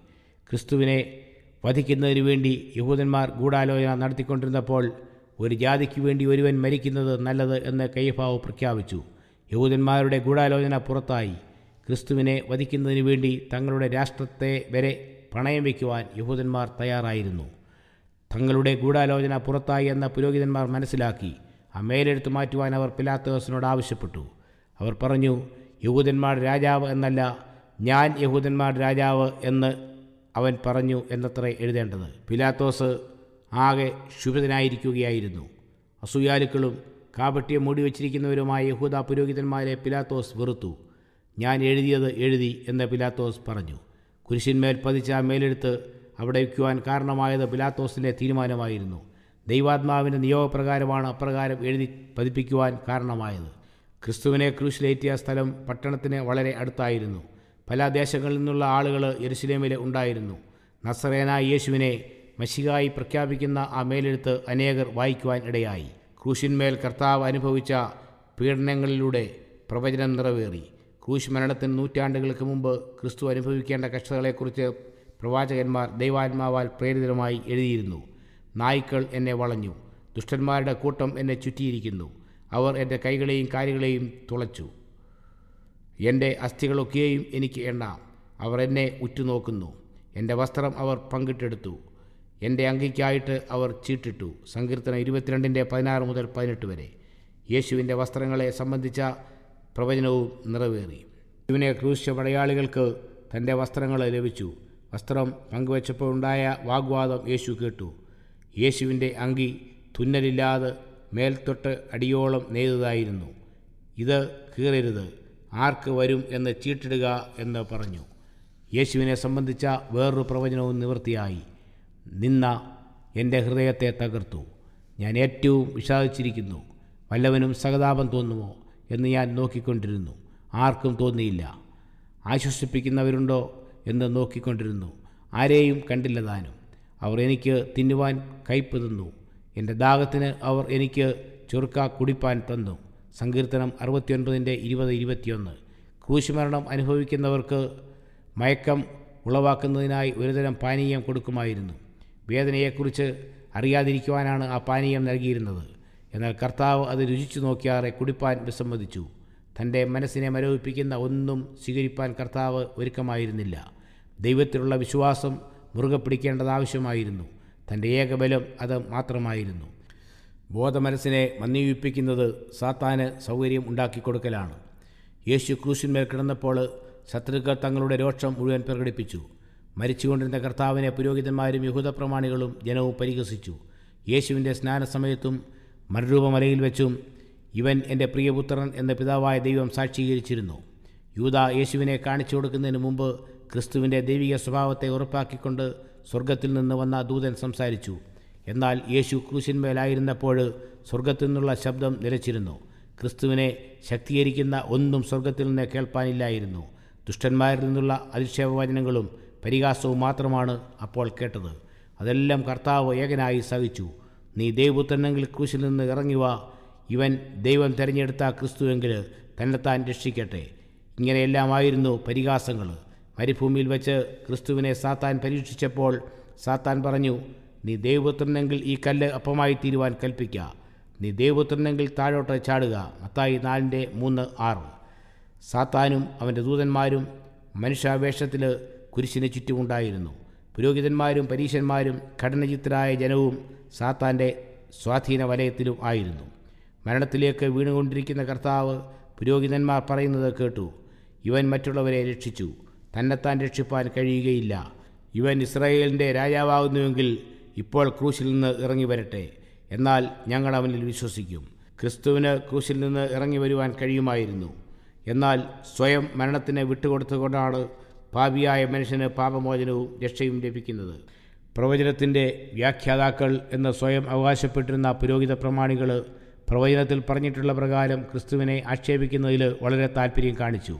ക്രിസ്തുവിനെ വധിക്കുന്നതിന് വേണ്ടി യഹൂദന്മാർ ഗൂഢാലോചന നടത്തിക്കൊണ്ടിരുന്നപ്പോൾ ഒരു ജാതിക്ക് വേണ്ടി ഒരുവൻ മരിക്കുന്നത് നല്ലത് എന്ന് കയ്യഭാവ് പ്രഖ്യാപിച്ചു. യഹൂദന്മാരുടെ ഗൂഢാലോചന പുറത്തായി. ക്രിസ്തുവിനെ വധിക്കുന്നതിന് വേണ്ടി തങ്ങളുടെ രാഷ്ട്രത്തെ വരെ പണയം വയ്ക്കുവാൻ യഹൂദന്മാർ തയ്യാറായിരുന്നു. തങ്ങളുടെ ഗൂഢാലോചന പുറത്തായി എന്ന പുരോഹിതന്മാർ മനസ്സിലാക്കി. ആ മേലെടുത്ത് മാറ്റുവാൻ അവർ പിലാത്തോസിനോട് ആവശ്യപ്പെട്ടു. അവർ പറഞ്ഞു യഹൂദന്മാർ രാജാവ് എന്നല്ല ഞാൻ യഹൂദന്മാർ രാജാവ് എന്ന് അവൻ പറഞ്ഞു എന്നത്രേ എഴുതേണ്ടത്. പിലാത്തോസ് ആകെ ശുഭിതനായിരിക്കുകയായിരുന്നു അസൂയാലുക്കളും കാപട്യം മൂടി വച്ചിരിക്കുന്നവരുമായ യഹൂദ പുരോഹിതന്മാരെ പിലാത്തോസ് വെറുത്തു. ഞാൻ എഴുതിയത് എഴുതി എന്ന് പിലാത്തോസ് പറഞ്ഞു. കുരിശിന്മേൽ പതിച്ച മേലെടുത്ത് അവിടെ വയ്ക്കുവാൻ കാരണമായത് പിലാത്തോസിന്റെ തീരുമാനമായിരുന്നു. ദൈവാത്മാവിന്റെ നിയോഗപ്രകാരമാണ് അപ്രകാരം എഴുതി പതിപ്പിക്കുവാൻ കാരണമായത്. ക്രിസ്തുവിനെ ക്രൂശിലേറ്റിയ സ്ഥലം പട്ടണത്തിന് വളരെ അടുത്തായിരുന്നു. പല ദേശങ്ങളിൽ നിന്നുള്ള ആളുകൾ യെരുസലേമിൽ ഉണ്ടായിരുന്നു. നസറേനായ യേശുവിനെ മഷികായി പ്രഖ്യാപിക്കുന്ന ആ മേലെഴുത്ത് അനേകർ വായിക്കുവാൻ ഇടയായി. ക്രൂശിന്മേൽ കർത്താവ് അനുഭവിച്ച പീഡനങ്ങളിലൂടെ പ്രവചനം നിറവേറി. ക്രൂശ് മരണത്തിന് നൂറ്റാണ്ടുകൾക്ക് മുമ്പ് ക്രിസ്തു അനുഭവിക്കേണ്ട കഷ്ടതകളെക്കുറിച്ച് പ്രവാചകന്മാർ ദൈവാത്മാവാൽ പ്രേരിതമായി എഴുതിയിരുന്നു. നായ്ക്കൾ എന്നെ വളഞ്ഞു. ദുഷ്ടന്മാരുടെ കൂട്ടം എന്നെ ചുറ്റിയിരിക്കുന്നു. അവർ എന്റെ കൈകളെയും കാലുകളെയും തുളച്ചു. എന്റെ അസ്ഥികളൊക്കെയും എനിക്ക് എണ്ണാം. അവർ എന്നെ ഉറ്റുനോക്കുന്നു. എന്റെ വസ്ത്രം അവർ പങ്കിട്ടെടുത്തു. എന്റെ അങ്കിക്കായിട്ട് അവർ ചീട്ടിട്ടു. സങ്കീർത്തനം ഇരുപത്തിരണ്ടിന്റെ പതിനാറ് മുതൽ പതിനെട്ട് വരെ. യേശുവിന്റെ വസ്ത്രങ്ങളെ സംബന്ധിച്ച പ്രവചനവും നിറവേറി. യേശുവിനെ ക്രൂശിച്ച പടയാളികൾക്ക് തന്റെ വസ്ത്രങ്ങൾ ലഭിച്ചു. വസ്ത്രം പങ്കുവച്ചപ്പോൾ ഉണ്ടായ വാഗ്വാദം യേശു കേട്ടു. യേശുവിന്റെ അങ്കി തുന്നലില്ലാതെ മേൽത്തൊട്ട് അടിയോളം നെയ്തതായിരുന്നു. ഇത് കീറരുത്. ആർക്ക് വരും എന്ന് ചീട്ടിടുക എന്ന് പറഞ്ഞു. യേശുവിനെ സംബന്ധിച്ച വേറൊരു പ്രവചനവും നിവൃത്തിയായി. നിന്ന എന്റെ ഹൃദയത്തെ തകർത്തു. ഞാൻ ഏറ്റവും വിഷാദിച്ചിരിക്കുന്നു. വല്ലവനും സഹതാപം തോന്നുമോ എന്ന് ഞാൻ നോക്കിക്കൊണ്ടിരുന്നു. ആർക്കും തോന്നിയില്ല. ആശ്വസിപ്പിക്കുന്നവരുണ്ടോ എന്ന് നോക്കിക്കൊണ്ടിരുന്നു. ആരെയും കണ്ടില്ല താനും. അവർ എനിക്ക് തിന്നുവാൻ കയ്പ് തന്നു. എന്റെ ദാഹത്തിന് അവർ എനിക്ക് ചുരുക്ക കുടിപ്പാൻ തന്നു. സങ്കീർത്തനം അറുപത്തിയൊൻപതിന്റെ ഇരുപത് ഇരുപത്തിയൊന്ന്. ക്രൂശുമരണം അനുഭവിക്കുന്നവർക്ക് മയക്കം ഉളവാക്കുന്നതിനായി ഒരുതരം പാനീയം കൊടുക്കുമായിരുന്നു. വേദനയെക്കുറിച്ച് അറിയാതിരിക്കുവാനാണ് ആ പാനീയം നൽകിയിരുന്നത്. എന്നാൽ കർത്താവ് അത് രുചിച്ചു നോക്കിയാറെ കുടിപ്പാൻ വിസമ്മതിച്ചു. തന്റെ മനസ്സിനെ മരവിപ്പിക്കുന്ന ഒന്നും സ്വീകരിപ്പാൻ കർത്താവ് ഒരുക്കമായിരുന്നില്ല. ദൈവത്തിലുള്ള വിശ്വാസം മുറുകെ പിടിക്കേണ്ടത് ആവശ്യമായിരുന്നു. തന്റെ ഏകബലം അത് മാത്രമായിരുന്നു. ബോധമനസ്സിനെ മന്ദിയിപ്പിക്കുന്നത് സാത്താന് സൗകര്യം ഉണ്ടാക്കിക്കൊടുക്കലാണ്. യേശു ക്രൂശിന്മേൽ കിടന്നപ്പോൾ ശത്രുക്കൾ തങ്ങളുടെ രോക്ഷം മുഴുവൻ പ്രകടിപ്പിച്ചു. മരിച്ചുകൊണ്ടിരുന്ന കർത്താവിനെ പുരോഹിതന്മാരും യഹൂദ പ്രമാണികളും ജനവും പരിഹസിച്ചു. യേശുവിന്റെ സ്നാനസമയത്തും മരരൂപമലയിൽ വെച്ചും ഇവൻ എന്റെ പ്രിയപുത്രൻ എന്ന പിതാവായ ദൈവം സാക്ഷീകരിച്ചിരുന്നു. യൂത യേശുവിനെ കാണിച്ചു കൊടുക്കുന്നതിന് മുമ്പ് ക്രിസ്തുവിന്റെ ദൈവിക സ്വഭാവത്തെ ഉറപ്പാക്കിക്കൊണ്ട് സ്വർഗത്തിൽ നിന്ന് വന്ന ദൂതൻ സംസാരിച്ചു. എന്നാൽ യേശു ക്രൂശിന്മേലായിരുന്നപ്പോൾ സ്വർഗത്തിൽ നിന്നുള്ള ശബ്ദം നിലച്ചിരുന്നു. ക്രിസ്തുവിനെ ശക്തീകരിക്കുന്ന ഒന്നും സ്വർഗത്തിൽ നിന്ന് കേൾപ്പാനില്ലായിരുന്നു. ദുഷ്ടന്മാരിൽ നിന്നുള്ള അധിക്ഷേപവചനങ്ങളും പരിഹാസവും മാത്രമാണ് അപ്പോൾ കേട്ടത്. അതെല്ലാം കർത്താവ് ഏകനായി സഹിച്ചു. നീ ദൈവപുത്രനെങ്കിൽ ക്രൂശിൽ നിന്ന് ഇറങ്ങി വാ. ഇവൻ ദൈവം തിരഞ്ഞെടുത്ത ക്രിസ്തുവെങ്കിൽ തന്നെത്താൻ രക്ഷിക്കട്ടെ. ഇങ്ങനെയെല്ലാമായിരുന്നു പരിഹാസങ്ങൾ. മരുഭൂമിയിൽ വെച്ച് ക്രിസ്തുവിനെ സാത്താൻ പരീക്ഷിച്ചപ്പോൾ സാത്താൻ പറഞ്ഞു നീ ദൈവപുത്രനെങ്കിൽ ഈ കല്ല് അപ്പമായി തീരുവാൻ കൽപ്പിക്കുക നീ ദൈവപുത്രനെങ്കിൽ താഴോട്ട് ചാടുക. മത്തായി നാലിന്റെ മൂന്ന് ആറ്. സാത്താനും അവന്റെ ദൂതന്മാരും മനുഷ്യാവേഷത്തിൽ കുരിശിന് ചുറ്റുമുണ്ടായിരുന്നു. പുരോഹിതന്മാരും പരീശന്മാരും ഘടനചിത്തരായ ജനവും സാത്താന്റെ സ്വാധീന വലയത്തിലും ആയിരുന്നു. മരണത്തിലേക്ക് വീണുകൊണ്ടിരിക്കുന്ന കർത്താവ് പുരോഹിതന്മാർ പറയുന്നത് കേട്ടു. ഇവൻ മറ്റുള്ളവരെ രക്ഷിച്ചു. തന്നെത്താൻ രക്ഷിപ്പാൻ കഴിയുകയില്ല. ഇവൻ ഇസ്രായേലിന്റെ രാജാവാകുന്നുവെങ്കിൽ ഇപ്പോൾ ക്രൂശിൽ നിന്ന് ഇറങ്ങി വരട്ടെ. എന്നാൽ ഞങ്ങൾ അവനിൽ വിശ്വസിക്കും. ക്രിസ്തുവിന് ക്രൂശിൽ നിന്ന് ഇറങ്ങി വരുവാൻ കഴിയുമായിരുന്നു. എന്നാൽ സ്വയം മരണത്തിന് വിട്ടുകൊടുത്തുകൊണ്ടാണ് പാപിയായ മനുഷ്യന് പാപമോചനവും രക്ഷയും ലഭിക്കുന്നത്. പ്രവചനത്തിന്റെ വ്യാഖ്യാതാക്കൾ എന്ന് സ്വയം അവകാശപ്പെട്ടിരുന്ന പുരോഹിത പ്രമാണികൾ പ്രവചനത്തിൽ പറഞ്ഞിട്ടുള്ള പ്രകാരം ക്രിസ്തുവിനെ ആക്ഷേപിക്കുന്നതിൽ വളരെ താല്പര്യം കാണിച്ചു.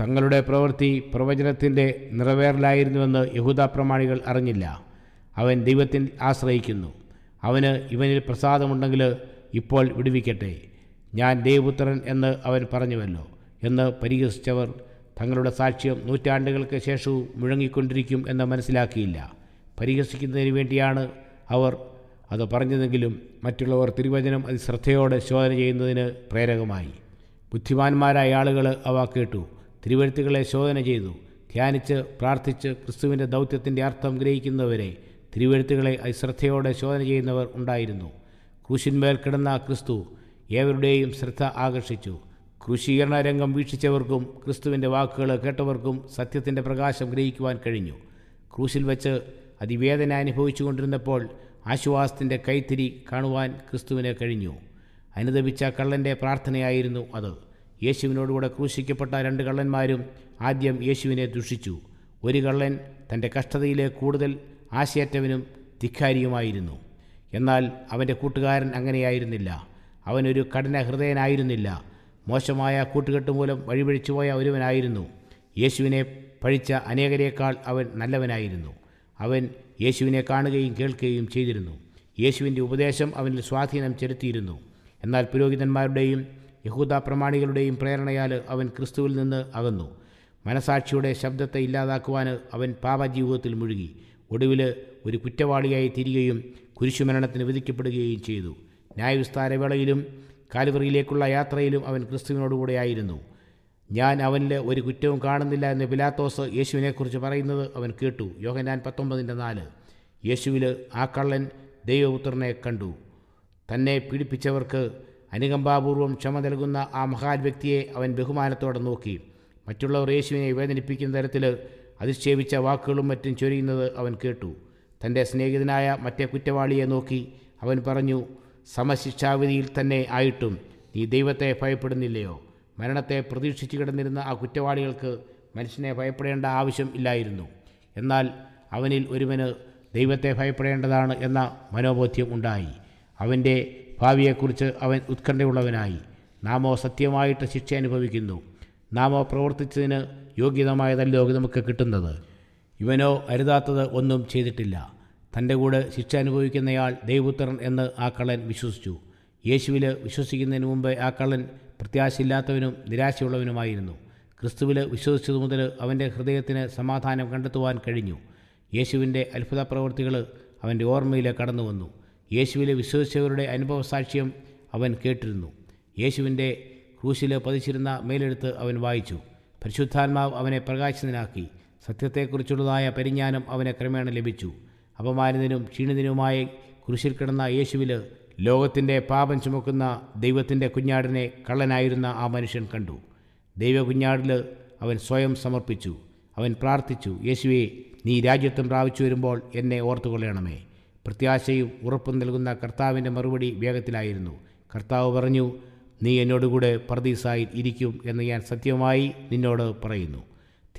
തങ്ങളുടെ പ്രവൃത്തി പ്രവചനത്തിന്റെ നിറവേറലായിരുന്നുവെന്ന് യഹൂദ പ്രമാണികൾ അറിഞ്ഞില്ല. അവൻ ദൈവത്തിൽ ആശ്രയിക്കുന്നു. അവന് ഇവനിൽ പ്രസാദമുണ്ടെങ്കിൽ ഇപ്പോൾ വിടുവിക്കട്ടെ. ഞാൻ ദേവപുത്രൻ എന്ന് അവൻ പറഞ്ഞുവല്ലോ എന്ന് പരിഹസിച്ചവർ തങ്ങളുടെ സാക്ഷ്യം നൂറ്റാണ്ടുകൾക്ക് ശേഷവും മുഴങ്ങിക്കൊണ്ടിരിക്കും എന്ന് മനസ്സിലാക്കിയില്ല. പരിഹസിക്കുന്നതിന് വേണ്ടിയാണ് അവർ അത് പറഞ്ഞതെങ്കിലും മറ്റുള്ളവർ തിരുവചനം അതിശ്രദ്ധയോടെ ശോധന ചെയ്യുന്നതിന് പ്രേരകമായി. ബുദ്ധിമാന്മാരായ ആളുകൾ അവ കേട്ടു. തിരുവഴുത്തുകളെ ശോധന ചെയ്തു. ധ്യാനിച്ച് പ്രാർത്ഥിച്ച് ക്രിസ്തുവിന്റെ ദൗത്യത്തിന്റെ അർത്ഥം ഗ്രഹിക്കുന്നവരെ തിരുവഴുത്തുകളെ അശ്രദ്ധയോടെ ശോധന ചെയ്യുന്നവർ ഉണ്ടായിരുന്നു. ക്രൂശിന്മേൽ കിടന്ന ക്രിസ്തു ഏവരുടെയും ശ്രദ്ധ ആകർഷിച്ചു. ക്രൂശീകരണ രംഗം വീക്ഷിച്ചവർക്കും ക്രിസ്തുവിന്റെ വാക്കുകൾ കേട്ടവർക്കും സത്യത്തിന്റെ പ്രകാശം ഗ്രഹിക്കുവാൻ കഴിഞ്ഞു. ക്രൂശിൽ വച്ച് അതിവേദന അനുഭവിച്ചുകൊണ്ടിരുന്നപ്പോൾ ആശ്വാസത്തിന്റെ കൈത്തിരി കാണുവാൻ ക്രിസ്തുവിന് കഴിഞ്ഞു. അനുദപിച്ച കള്ളന്റെ പ്രാർത്ഥനയായിരുന്നു അത്. യേശുവിനോടുകൂടെ ക്രൂശിക്കപ്പെട്ട രണ്ട് കള്ളന്മാരും ആദ്യം യേശുവിനെ ദുഷിച്ചു. ഒരു കള്ളൻ തന്റെ കഷ്ടതയിലെ കൂടുതൽ ആശയറ്റവനും ധിക്കാരിയുമായിരുന്നു. എന്നാൽ അവന്റെ കൂട്ടുകാരൻ അങ്ങനെയായിരുന്നില്ല. അവനൊരു കഠിന ഹൃദയനായിരുന്നില്ല മോശമായ കൂട്ടുകെട്ട് മൂലം വഴിപഴിച്ചുപോയ ഒരുവനായിരുന്നു. യേശുവിനെ പഴിച്ച അനേകരേക്കാൾ അവൻ നല്ലവനായിരുന്നു. അവൻ യേശുവിനെ കാണുകയും കേൾക്കുകയും ചെയ്തിരുന്നു. യേശുവിന്റെ ഉപദേശം അവനിൽ സ്വാധീനം ചെലുത്തിയിരുന്നു. എന്നാൽ പുരോഹിതന്മാരുടെയും യഹൂദ പ്രമാണികളുടെയും പ്രേരണയാൽ അവൻ ക്രിസ്തുവിൽ നിന്ന് അകന്നു. മനസാക്ഷിയുടെ ശബ്ദത്തെ ഇല്ലാതാക്കുവാൻ അവൻ പാപജീവിതത്തിൽ മുഴുകി. ഒടുവിൽ ഒരു കുറ്റവാളിയായി തീരുകയും കുരിശുമരണത്തിന് വിധിക്കപ്പെടുകയും ചെയ്തു. ന്യായവിസ്താരവേളയിലും കാലുവറിയിലേക്കുള്ള യാത്രയിലും അവൻ ക്രിസ്തുവിനോടുകൂടെയായിരുന്നു ഞാൻ അവനിൽ ഒരു കുറ്റവും കാണുന്നില്ല എന്ന് പിലാത്തോസ് യേശുവിനെക്കുറിച്ച് പറയുന്നത് അവൻ കേട്ടു. യോഹനാൻ പത്തൊമ്പതിന്റെ നാല്. യേശുവിൽ ആ കള്ളൻ ദൈവപുത്രനെ കണ്ടു. തന്നെ പീഡിപ്പിച്ചവർക്ക് അനുകമ്പാപൂർവം ക്ഷമ നൽകുന്ന ആ മഹാൻ വ്യക്തിയെ അവൻ ബഹുമാനത്തോടെ നോക്കി. മറ്റുള്ളവർ യേശുവിനെ വേദനിപ്പിക്കുന്ന തരത്തിൽ അധിക്ഷേപിച്ച വാക്കുകളും മറ്റും ചൊരിയുന്നത് അവൻ കേട്ടു. തന്റെ സ്നേഹിതനായ മറ്റേ കുറ്റവാളിയെ നോക്കി അവൻ പറഞ്ഞു സമശിക്ഷാവിധിയിൽ തന്നെ ആയിട്ടും നീ ദൈവത്തെ ഭയപ്പെടുന്നില്ലയോ? മരണത്തെ പ്രതീക്ഷിച്ചു കിടന്നിരുന്ന ആ കുറ്റവാളികൾക്ക് മനുഷ്യനെ ഭയപ്പെടേണ്ട ആവശ്യം ഇല്ലായിരുന്നു. എന്നാൽ അവനിൽ ഒരുവന് ദൈവത്തെ ഭയപ്പെടേണ്ടതാണ് എന്ന മനോബോധ്യം ഉണ്ടായി. അവന്റെ ഭാവിയെക്കുറിച്ച് അവൻ ഉത്കണ്ഠയുള്ളവനായി. നാമോ സത്യമായിട്ട് ശിക്ഷ അനുഭവിക്കുന്നു. നാമോ പ്രവർത്തിച്ചതിന് യോഗ്യതമായതല്ലോ നമുക്ക് കിട്ടുന്നത്? ഇവനോ അരുതാത്തത് ഒന്നും ചെയ്തിട്ടില്ല. തന്റെ കൂടെ ശിക്ഷ അനുഭവിക്കുന്നയാൾ ദൈവപുത്രൻ എന്ന് ആ കള്ളൻ വിശ്വസിച്ചു. യേശുവിൽ വിശ്വസിക്കുന്നതിന് മുമ്പ് ആ കള്ളൻ പ്രത്യാശയില്ലാത്തവനും നിരാശയുള്ളവനുമായിരുന്നു. ക്രിസ്തുവിൽ വിശ്വസിച്ചതു മുതൽ അവന്റെ ഹൃദയത്തിന് സമാധാനം കണ്ടെത്തുവാൻ കഴിഞ്ഞു. യേശുവിന്റെ അത്ഭുത പ്രവൃത്തികൾ അവന്റെ ഓർമ്മയിൽ കടന്നു വന്നു യേശുവിൽ വിശ്വസിച്ചവരുടെ അനുഭവ സാക്ഷ്യം അവൻ കേട്ടിരുന്നു. യേശുവിന്റെ ക്രൂശിൽ പതിച്ചിരുന്ന മേലെടുത്ത് അവൻ വായിച്ചു. പരിശുദ്ധാത്മാവ് അവനെ പ്രകാശിതനാക്കി. സത്യത്തെക്കുറിച്ചുള്ളതായ പരിജ്ഞാനം അവന് ക്രമേണ ലഭിച്ചു. അപമാനിതനും ക്ഷീണിതനുമായി കുരിശിൽ കിടന്ന യേശുവിൽ ലോകത്തിന്റെ പാപം ചുമക്കുന്ന ദൈവത്തിന്റെ കുഞ്ഞാടിനെ കള്ളനായിരുന്ന ആ മനുഷ്യൻ കണ്ടു. ദൈവകുഞ്ഞാടിൽ അവൻ സ്വയം സമർപ്പിച്ചു. അവൻ പ്രാർത്ഥിച്ചു യേശുവെ നീ രാജ്യത്വം പ്രാപിച്ചു വരുമ്പോൾ എന്നെ ഓർത്തുകൊള്ളണമേ. പ്രത്യാശയും ഉറപ്പും നൽകുന്ന കർത്താവിന്റെ മറുപടി വേഗത്തിലായിരുന്നു. കർത്താവ് പറഞ്ഞു നീ എന്നോടുകൂടെ പർദീസായി ഇരിക്കും എന്ന് ഞാൻ സത്യമായി നിന്നോട് പറയുന്നു.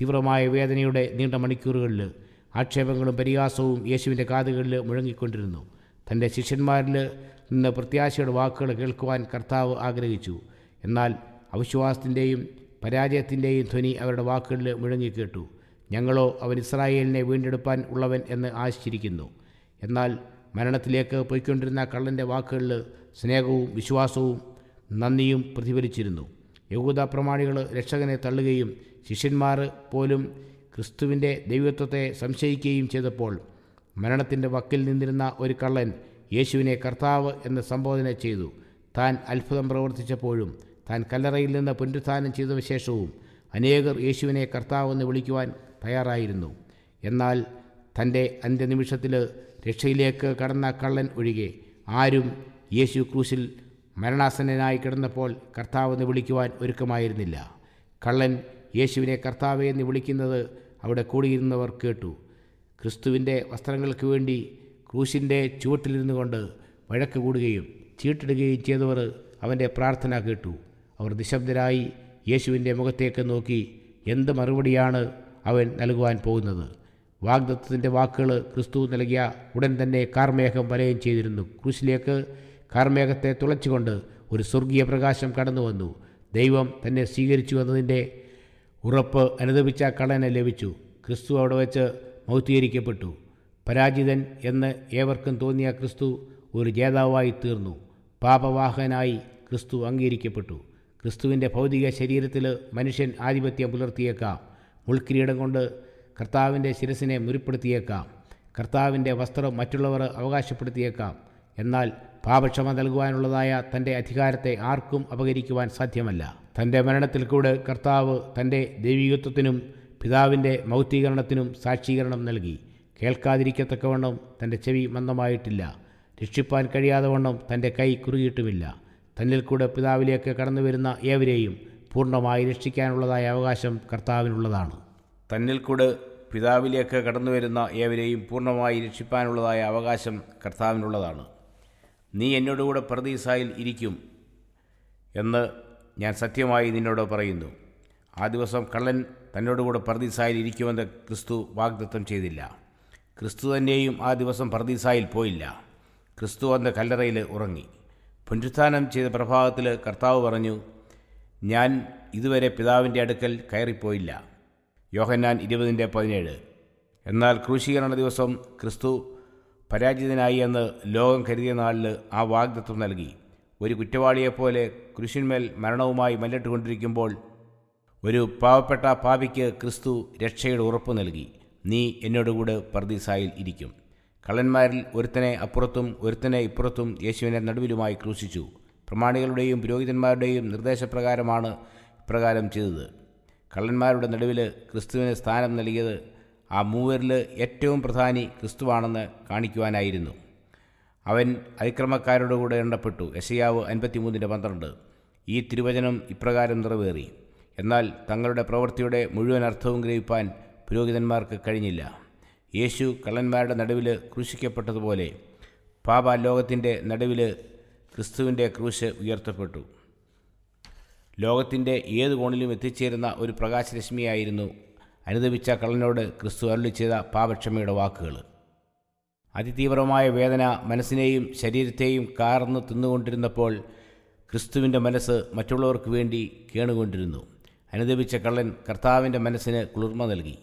തീവ്രമായ വേദനയുടെ നീണ്ട മണിക്കൂറുകളിൽ ആക്ഷേപങ്ങളും പരിഹാസവും യേശുവിന്റെ കാതുകളിൽ മുഴങ്ങിക്കൊണ്ടിരുന്നു. തന്റെ ശിഷ്യന്മാരിൽ നിന്ന് പ്രത്യാശയുടെ വാക്കുകൾ കേൾക്കുവാൻ കർത്താവ് ആഗ്രഹിച്ചു. എന്നാൽ അവിശ്വാസത്തിന്റെയും പരാജയത്തിന്റെയും ധ്വനി അവരുടെ വാക്കുകളിൽ മുഴങ്ങിക്കേട്ടു. ഞങ്ങളോ അവൻ ഇസ്രായേലിനെ വീണ്ടെടുപ്പാൻ ഉള്ളവൻ എന്ന് ആശിച്ചിരിക്കുന്നു. എന്നാൽ മരണത്തിലേക്ക് പോയിക്കൊണ്ടിരുന്ന കള്ളന്റെ വാക്കുകളിൽ സ്നേഹവും വിശ്വാസവും നന്ദിയും പ്രതിഫലിച്ചിരുന്നു. യഹൂദ പ്രമാണികൾ രക്ഷകനെ തള്ളുകയും ശിഷ്യന്മാർ പോലും ക്രിസ്തുവിന്റെ ദൈവത്വത്തെ സംശയിക്കുകയും ചെയ്തപ്പോൾ മരണത്തിന്റെ വക്കിൽ നിന്നിരുന്ന ഒരു കള്ളൻ യേശുവിനെ കർത്താവ് എന്ന് സംബോധന ചെയ്തു. താൻ അത്ഭുതം പ്രവർത്തിച്ചപ്പോഴും താൻ കല്ലറയിൽ നിന്ന് പുനരുത്ഥാനം ചെയ്ത ശേഷവും അനേകർ യേശുവിനെ കർത്താവ് എന്ന് വിളിക്കുവാൻ തയ്യാറായിരുന്നു. എന്നാൽ തന്റെ അന്ത്യനിമിഷത്തിൽ രക്ഷയിലേക്ക് കടന്ന കള്ളൻ ഒഴികെ ആരും യേശു ക്രൂശിൽ മരണാസന്നനായി കിടന്നപ്പോൾ കർത്താവെന്ന് വിളിക്കുവാൻ ഒരുക്കമായിരുന്നില്ല. കള്ളൻ യേശുവിനെ കർത്താവെ എന്ന് വിളിക്കുന്നത് അവിടെ കൂടിയിരുന്നവർ കേട്ടു. ക്രിസ്തുവിന്റെ വസ്ത്രങ്ങൾക്ക് വേണ്ടി ക്രൂശിന്റെ ചുവട്ടിലിരുന്നു കൊണ്ട് വഴക്ക് കൂടുകയും ചീട്ടിടുകയും ചെയ്തവർ അവന്റെ പ്രാർത്ഥന കേട്ടു. അവർ നിശബ്ദരായി യേശുവിന്റെ മുഖത്തേക്ക് നോക്കി എന്ത് മറുപടിയാണ് അവൻ നൽകുവാൻ പോകുന്നത്. വാഗ്ദത്വത്തിന്റെ വാക്കുകൾ ക്രിസ്തു നൽകിയ ഉടൻ തന്നെ കാർമേഘം വലയം ചെയ്തിരുന്നു. ക്രൂശിലേക്ക് കാർമേഘത്തെ തുളച്ചുകൊണ്ട് ഒരു സ്വർഗീയ പ്രകാശം കടന്നു വന്നു. ദൈവം തന്നെ സ്വീകരിച്ചു എന്നതിന്റെ ഉറപ്പ് അനുദപിച്ച കള്ളന് ലഭിച്ചു. ക്രിസ്തു അവിടെ വെച്ച് മൗത്തീകരിക്കപ്പെട്ടു പരാജിതൻ എന്ന് ഏവർക്കും തോന്നിയ ക്രിസ്തു ഒരു ജേതാവായി തീർന്നു. പാപവാഹനായി ക്രിസ്തു അംഗീകരിക്കപ്പെട്ടു. ക്രിസ്തുവിന്റെ ഭൗതിക ശരീരത്തിൽ മനുഷ്യൻ ആധിപത്യം പുലർത്തിയേക്കാം. മുൾക്കിരീടം കൊണ്ട് കർത്താവിന്റെ ശിരസിനെ മുറിപ്പെടുത്തിയേക്കാം. കർത്താവിന്റെ വസ്ത്രം മറ്റുള്ളവർ അവകാശപ്പെടുത്തിയേക്കാം. എന്നാൽ പാപക്ഷമ നൽകുവാനുള്ളതായ തന്റെ അധികാരത്തെ ആർക്കും അപകരിക്കുവാൻ സാധ്യമല്ല. തന്റെ മരണത്തിൽ കൂടെ കർത്താവ് തന്റെ ദൈവികത്വത്തിനും പിതാവിന്റെ മൗത്തീകരണത്തിനും സാക്ഷീകരണം നൽകി. കേൾക്കാതിരിക്കത്തക്കവണ്ണം തന്റെ ചെവി മന്ദമായിട്ടില്ല. രക്ഷിപ്പാൻ കഴിയാതെ വണ്ണം തന്റെ കൈ കുറുകിയിട്ടുമില്ല. തന്നിൽ കൂടെ പിതാവിലേക്ക് കടന്നു വരുന്ന ഏവരെയും പൂർണമായി രക്ഷിക്കാനുള്ളതായ അവകാശം കർത്താവിനുള്ളതാണ്. തന്നിൽ കൂടെ പിതാവിലേക്ക് കടന്നു വരുന്ന ഏവരെയും പൂർണമായി രക്ഷിപ്പാനുള്ളതായ അവകാശം കർത്താവിനുള്ളതാണ്. നീ എന്നോടുകൂടെ പ്രതീസായിൽ ഇരിക്കും എന്ന് ഞാൻ സത്യമായി നിന്നോട് പറയുന്നു. ആ ദിവസം കള്ളൻ തന്നോടുകൂടെ പ്രതീസായിൽ ഇരിക്കുമെന്ന് ക്രിസ്തു വാഗ്ദത്തം ചെയ്തില്ല. ക്രിസ്തു തന്നെയും ആ ദിവസം പർദീസായിൽ പോയില്ല. ക്രിസ്തു അന്ന് കല്ലറയിൽ ഉറങ്ങി. പുനരുത്ഥാനം ചെയ്ത പ്രഭാതത്തിൽ കർത്താവ് പറഞ്ഞു ഞാൻ ഇതുവരെ പിതാവിന്റെ അടുക്കൽ കയറിപ്പോയില്ല. യോഹന്നാൻ ഇരുപതിന്റെ പതിനേഴ്. എന്നാൽ ക്രൂശീകരണ ദിവസം ക്രിസ്തു പരാജിതനായി എന്ന് ലോകം കരുതിയ നാളിൽ ആ വാഗ്ദത്വം നൽകി. ഒരു കുറ്റവാളിയെപ്പോലെ കൃഷിന്മേൽ മരണവുമായി മല്ലിട്ടുകൊണ്ടിരിക്കുമ്പോൾ ഒരു പാവപ്പെട്ട പാപിക്ക് ക്രിസ്തു രക്ഷയുടെ ഉറപ്പ് നൽകി. നീ എന്നോടുകൂടെ പർദീസായിൽ ഇരിക്കും. കള്ളന്മാരിൽ ഒരുത്തനെ അപ്പുറത്തും ഒരുത്തനെ ഇപ്പുറത്തും യേശുവിനെ നടുവിലുമായി ക്രൂശിച്ചു. പ്രമാണികളുടെയും പുരോഹിതന്മാരുടെയും നിർദ്ദേശപ്രകാരമാണ് ഇപ്രകാരം ചെയ്തത്. കള്ളന്മാരുടെ നടുവിൽ ക്രിസ്തുവിന് സ്ഥാനം നൽകിയത് ആ മൂവരിൽ ഏറ്റവും പ്രധാനി ക്രിസ്തുവാണെന്ന് കാണിക്കുവാനായിരുന്നു. അവൻ അതിക്രമക്കാരുടെ കൂടെ എണ്ണപ്പെട്ടു. യശയാവ് അൻപത്തിമൂന്നിന്റെ പന്ത്രണ്ട്. ഈ തിരുവചനം ഇപ്രകാരം നിറവേറി. എന്നാൽ തങ്ങളുടെ പ്രവൃത്തിയുടെ മുഴുവൻ അർത്ഥവും ഗ്രഹിപ്പാൻ പുരോഹിതന്മാർക്ക് കഴിഞ്ഞില്ല. യേശു കള്ളന്മാരുടെ നടുവിൽ ക്രൂശിക്കപ്പെട്ടതുപോലെ പാപ ലോകത്തിന്റെ നടുവിൽ ക്രിസ്തുവിന്റെ ക്രൂശ് ഉയർത്തപ്പെട്ടു. ലോകത്തിന്റെ ഏത് കോണിലും എത്തിച്ചേരുന്ന ഒരു പ്രകാശരശ്മിയായിരുന്നു അനുദപിച്ച കള്ളനോട് ക്രിസ്തു അരുളി ചെയ്ത പാപക്ഷമയുടെ വാക്കുകൾ. അതിതീവ്രമായ വേദന മനസ്സിനെയും ശരീരത്തെയും കാർന്ന് തിന്നുകൊണ്ടിരുന്നപ്പോൾ ക്രിസ്തുവിന്റെ മനസ്സ് മറ്റുള്ളവർക്ക് വേണ്ടി കേണുകൊണ്ടിരുന്നു. അനുദപിച്ച കള്ളൻ കർത്താവിന്റെ മനസ്സിന് കുളിർമ നൽകി.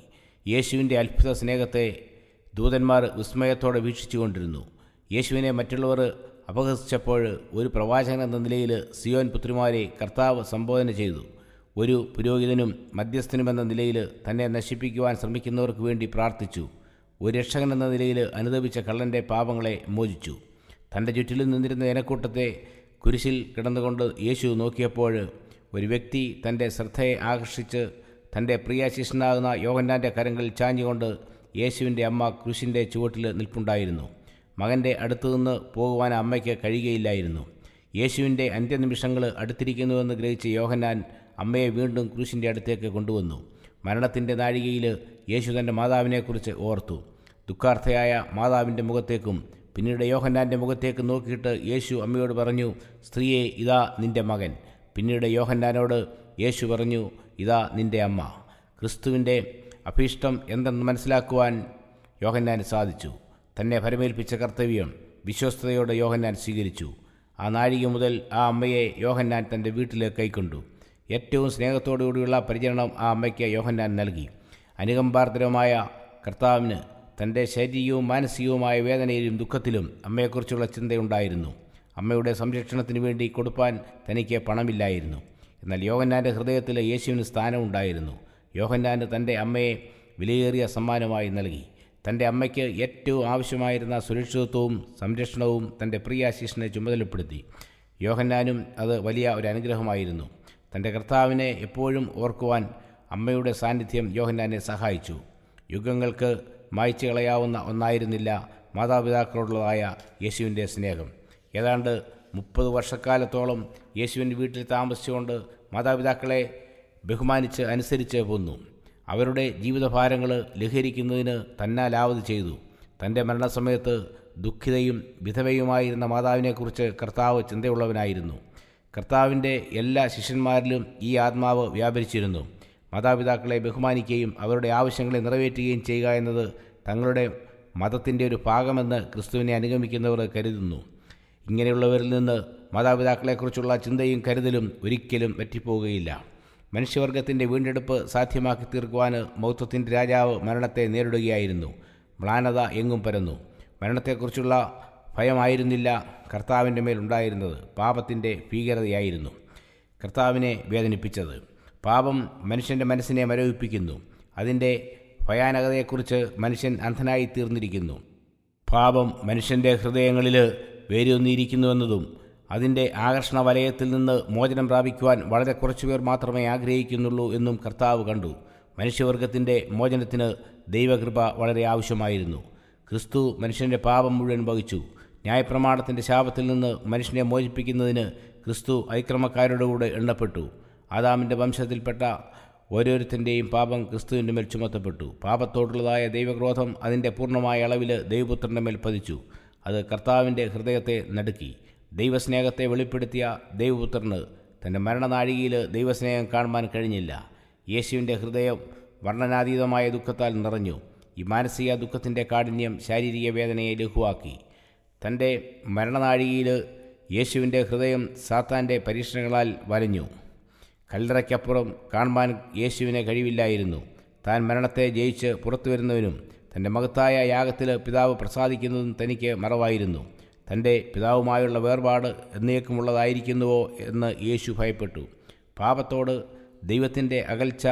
യേശുവിന്റെ അത്ഭുത സ്നേഹത്തെ ദൂതന്മാർ വിസ്മയത്തോടെ വീക്ഷിച്ചുകൊണ്ടിരുന്നു. യേശുവിനെ മറ്റുള്ളവർ അപഹസിച്ചപ്പോൾ ഒരു പ്രവാചകൻ എന്ന നിലയിൽ സിയോൻ പുത്രിമാരെ കർത്താവ് സംബോധന ചെയ്തു. ഒരു പുരോഹിതനും മധ്യസ്ഥനുമെന്ന നിലയിൽ തന്നെ നശിപ്പിക്കുവാൻ ശ്രമിക്കുന്നവർക്ക് വേണ്ടി പ്രാർത്ഥിച്ചു. ഒരു രക്ഷകൻ എന്ന നിലയിൽ അനുദപിച്ച കള്ളന്റെ പാപങ്ങളെ മോചിച്ചു. തന്റെ ചുറ്റിലും നിന്നിരുന്ന ജനക്കൂട്ടത്തെ കുരിശിൽ കിടന്നുകൊണ്ട് യേശു നോക്കിയപ്പോൾ ഒരു വ്യക്തി തന്റെ ശ്രദ്ധയെ ആകർഷിച്ച് തന്റെ പ്രിയ ശിഷ്യനാകുന്ന യോഹന്നാന്റെ കരങ്ങളിൽ ചാഞ്ഞുകൊണ്ട് യേശുവിന്റെ അമ്മ കുരിശിന്റെ ചുവട്ടിൽ നിൽപ്പുണ്ടായിരുന്നു. മകന്റെ അടുത്തു നിന്ന് പോകുവാൻ അമ്മയ്ക്ക് കഴിയുകയില്ലായിരുന്നു. യേശുവിന്റെ അന്ത്യനിമിഷങ്ങൾ അടുത്തിരിക്കുന്നുവെന്ന് ഗ്രഹിച്ച യോഹന്നാൻ അമ്മയെ വീണ്ടും ക്രൂശിന്റെ അടുത്തേക്ക് കൊണ്ടുവന്നു. മരണത്തിന്റെ നാഴികയിൽ യേശു തന്റെ മാതാവിനെക്കുറിച്ച് ഓർത്തു. ദുഃഖാർത്ഥയായ മാതാവിന്റെ മുഖത്തേക്കും പിന്നീട് യോഹന്നാന്റെ മുഖത്തേക്ക് നോക്കിയിട്ട് യേശു അമ്മയോട് പറഞ്ഞു സ്ത്രീയെ ഇതാ നിന്റെ മകൻ. പിന്നീട് യോഹന്നാനോട് യേശു പറഞ്ഞു ഇതാ നിന്റെ അമ്മ. ക്രിസ്തുവിന്റെ അഭീഷ്ടം എന്തെന്ന് മനസ്സിലാക്കുവാൻ യോഹന്നാൻ സാധിച്ചു. തന്നെ ഭരമേൽപ്പിച്ച കർത്തവ്യം വിശ്വസ്തയോടെ യോഹന്നാൻ സ്വീകരിച്ചു. ആ നാഴിക മുതൽ ആ അമ്മയെ യോഹന്നാൻ തന്റെ വീട്ടിലേക്ക് കൈക്കൊണ്ടു. ഏറ്റവും സ്നേഹത്തോടുകൂടിയുള്ള പരിചരണം ആ അമ്മയ്ക്ക് യോഹന്നാൻ നൽകി. അനുകമ്പാർദ്രമായ കർത്താവിന് തന്റെ ശാരീരികവും മാനസികവുമായ വേദനയിലും ദുഃഖത്തിലും അമ്മയെക്കുറിച്ചുള്ള ചിന്തയുണ്ടായിരുന്നു. അമ്മയുടെ സംരക്ഷണത്തിന് വേണ്ടി കൊടുപ്പാൻ തനിക്ക് പണമില്ലായിരുന്നു. എന്നാൽ യോഹന്നാന്റെ ഹൃദയത്തിൽ യേശുവിന് സ്ഥാനമുണ്ടായിരുന്നു. യോഹന്നാൻ തന്റെ അമ്മയെ വിലയേറിയ സമ്മാനമായി നൽകി. തന്റെ അമ്മയ്ക്ക് ഏറ്റവും ആവശ്യമായിരുന്ന സുരക്ഷിതത്വവും സംരക്ഷണവും തന്റെ പ്രിയ ശിഷ്യനെ ചുമതലപ്പെടുത്തി. യോഹന്നാനും അത് വലിയ ഒരു അനുഗ്രഹമായിരുന്നു. തന്റെ കർത്താവിനെ എപ്പോഴും ഓർക്കുവാൻ അമ്മയുടെ സാന്നിധ്യം യോഹന്നാനെ സഹായിച്ചു. യുഗങ്ങൾക്ക് മായ്ച്ചു കളയാവുന്ന ഒന്നായിരുന്നില്ല മാതാപിതാക്കളോടുള്ളതായ യേശുവിന്റെ സ്നേഹം. ഏതാണ്ട് മുപ്പത് വർഷക്കാലത്തോളം യേശുവിന്റെ വീട്ടിൽ താമസിച്ചുകൊണ്ട് മാതാപിതാക്കളെ ബഹുമാനിച്ച് അനുസരിച്ച് പോന്നു. അവരുടെ ജീവിതഭാരങ്ങൾ ലഹരിക്കുന്നതിന് തന്നാലാവത് ചെയ്തു. തന്റെ മരണസമയത്ത് ദുഃഖിതയും വിധവയുമായിരുന്ന മാതാവിനെക്കുറിച്ച് കർത്താവ് ചിന്തയുള്ളവനായിരുന്നു. കർത്താവിന്റെ എല്ലാ ശിഷ്യന്മാരിലും ഈ ആത്മാവ് വ്യാപരിച്ചിരുന്നു. മാതാപിതാക്കളെ ബഹുമാനിക്കുകയും അവരുടെ ആവശ്യങ്ങളെ നിറവേറ്റുകയും ചെയ്യുക എന്നത് തങ്ങളുടെ മതത്തിന്റെ ഒരു ഭാഗമെന്ന് ക്രിസ്തുവിനെ അനുഗമിക്കുന്നവർ കരുതുന്നു. ഇങ്ങനെയുള്ളവരിൽ നിന്ന് മാതാപിതാക്കളെക്കുറിച്ചുള്ള ചിന്തയും കരുതലും ഒരിക്കലും പറ്റിപ്പോകുകയില്ല മനുഷ്യവർഗത്തിന്റെ വീണ്ടെടുപ്പ് സാധ്യമാക്കി തീർക്കുവാൻ മൗത്വത്തിന്റെ രാജാവ് മരണത്തെ നേരിടുകയായിരുന്നു. മ്ലാനത എങ്ങും പരന്നു. മരണത്തെക്കുറിച്ചുള്ള ഭയമായിരുന്നില്ല കർത്താവിന്റെ മേലുണ്ടായിരുന്നത് പാപത്തിന്റെ ഭീകരതയായിരുന്നു. കർത്താവിനെ വേദനിപ്പിച്ചത്. പാപം മനുഷ്യന്റെ മനസ്സിനെ മരവിപ്പിക്കുന്നു. അതിന്റെ ഭയാനകതയെക്കുറിച്ച് മനുഷ്യൻ അന്ധനായി തീർന്നിരിക്കുന്നു. പാപം മനുഷ്യന്റെ ഹൃദയങ്ങളിൽ വേരൂന്നിയിരിക്കുന്നുവെന്നതും അതിന്റെ ആകർഷണ വലയത്തിൽ നിന്ന് മോചനം പ്രാപിക്കുവാൻ വളരെ കുറച്ചുപേർ മാത്രമേ ആഗ്രഹിക്കുന്നുള്ളൂ എന്നും കർത്താവ് കണ്ടു. മനുഷ്യവർഗത്തിന്റെ മോചനത്തിന് ദൈവകൃപ വളരെ ആവശ്യമായിരുന്നു. ക്രിസ്തു മനുഷ്യന്റെ പാപം മുഴുവൻ വഹിച്ചു. ന്യായപ്രമാണത്തിന്റെ ശാപത്തിൽ നിന്ന് മനുഷ്യനെ മോചിപ്പിക്കുന്നതിന് ക്രിസ്തു അതിക്രമക്കാരുടെ കൂടെ എണ്ണപ്പെട്ടു. ആദാമിന്റെ വംശത്തിൽപ്പെട്ട ഓരോരുത്തന്റെയും പാപം ക്രിസ്തുവിന്റെ മേൽ ചുമത്തപ്പെട്ടു. പാപത്തോടുള്ളതായ ദൈവക്രോധം അതിന്റെ പൂർണമായ അളവിൽ ദൈവപുത്രന്റെ മേൽ പതിച്ചു. അത് കർത്താവിന്റെ ഹൃദയത്തെ നടുക്കി. ദൈവസ്നേഹത്തെ വെളിപ്പെടുത്തിയ ദൈവപുത്രന് തന്റെ മരണനാഴികയിൽ ദൈവസ്നേഹം കാണുവാൻ കഴിഞ്ഞില്ല. യേശുവിന്റെ ഹൃദയം വർണനാതീതമായ ദുഃഖത്താൽ നിറഞ്ഞു. ഈ മാനസിക ദുഃഖത്തിന്റെ കാഠിന്യം ശാരീരിക വേദനയെ ലഘുവാക്കി. തന്റെ മരണനാഴികയിൽ യേശുവിന്റെ ഹൃദയം സാത്താന്റെ പരീക്ഷണങ്ങളാൽ വലഞ്ഞു. കല്ലറയ്ക്കപ്പുറം കാണുവാൻ യേശുവിനെ കഴിവില്ലായിരുന്നു. താൻ മരണത്തെ ജയിച്ച് പുറത്തു വരുന്നവനും തന്റെ മഹത്തായ യാഗത്തിൽ പിതാവ് പ്രസാദിക്കുന്നതും തനിക്ക് മറവായിരുന്നു. തന്റെ പിതാവുമായുള്ള വേർപാട് എന്നേക്കുമുള്ളതായിരിക്കുന്നുവോ എന്ന് യേശു ഭയപ്പെട്ടു. പാപത്തോട് ദൈവത്തിന്റെ അകൽച്ച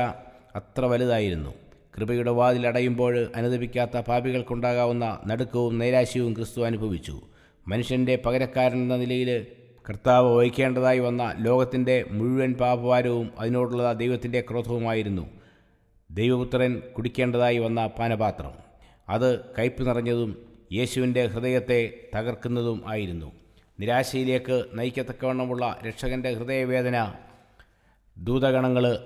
അത്ര വലുതായിരുന്നു. കൃപയുടെ വാതിൽ അടയുമ്പോൾ അനുദപിക്കാത്ത പാപികൾക്കുണ്ടാകാവുന്ന നടുക്കവും നൈരാശ്യവും ക്രിസ്തു അനുഭവിച്ചു. മനുഷ്യന്റെ പകരക്കാരൻ എന്ന നിലയിൽ കർത്താവ് വഹിക്കേണ്ടതായി വന്ന ലോകത്തിന്റെ മുഴുവൻ പാപഭാരവും അതിനോടുള്ള ദൈവത്തിന്റെ ക്രോധവുമായിരുന്നു. ദൈവപുത്രൻ കുടിക്കേണ്ടതായി വന്ന പാനപാത്രം. അത് കയ്പ് നിറഞ്ഞതും യേശുവിന്റെ ഹൃദയത്തെ തകർക്കുന്നതും ആയിരുന്നു. നിരാശയിലേക്ക് നയിക്കത്തക്കവണ്ണമുള്ള രക്ഷകന്റെ ഹൃദയവേദന ദൂതഗണങ്ങൾ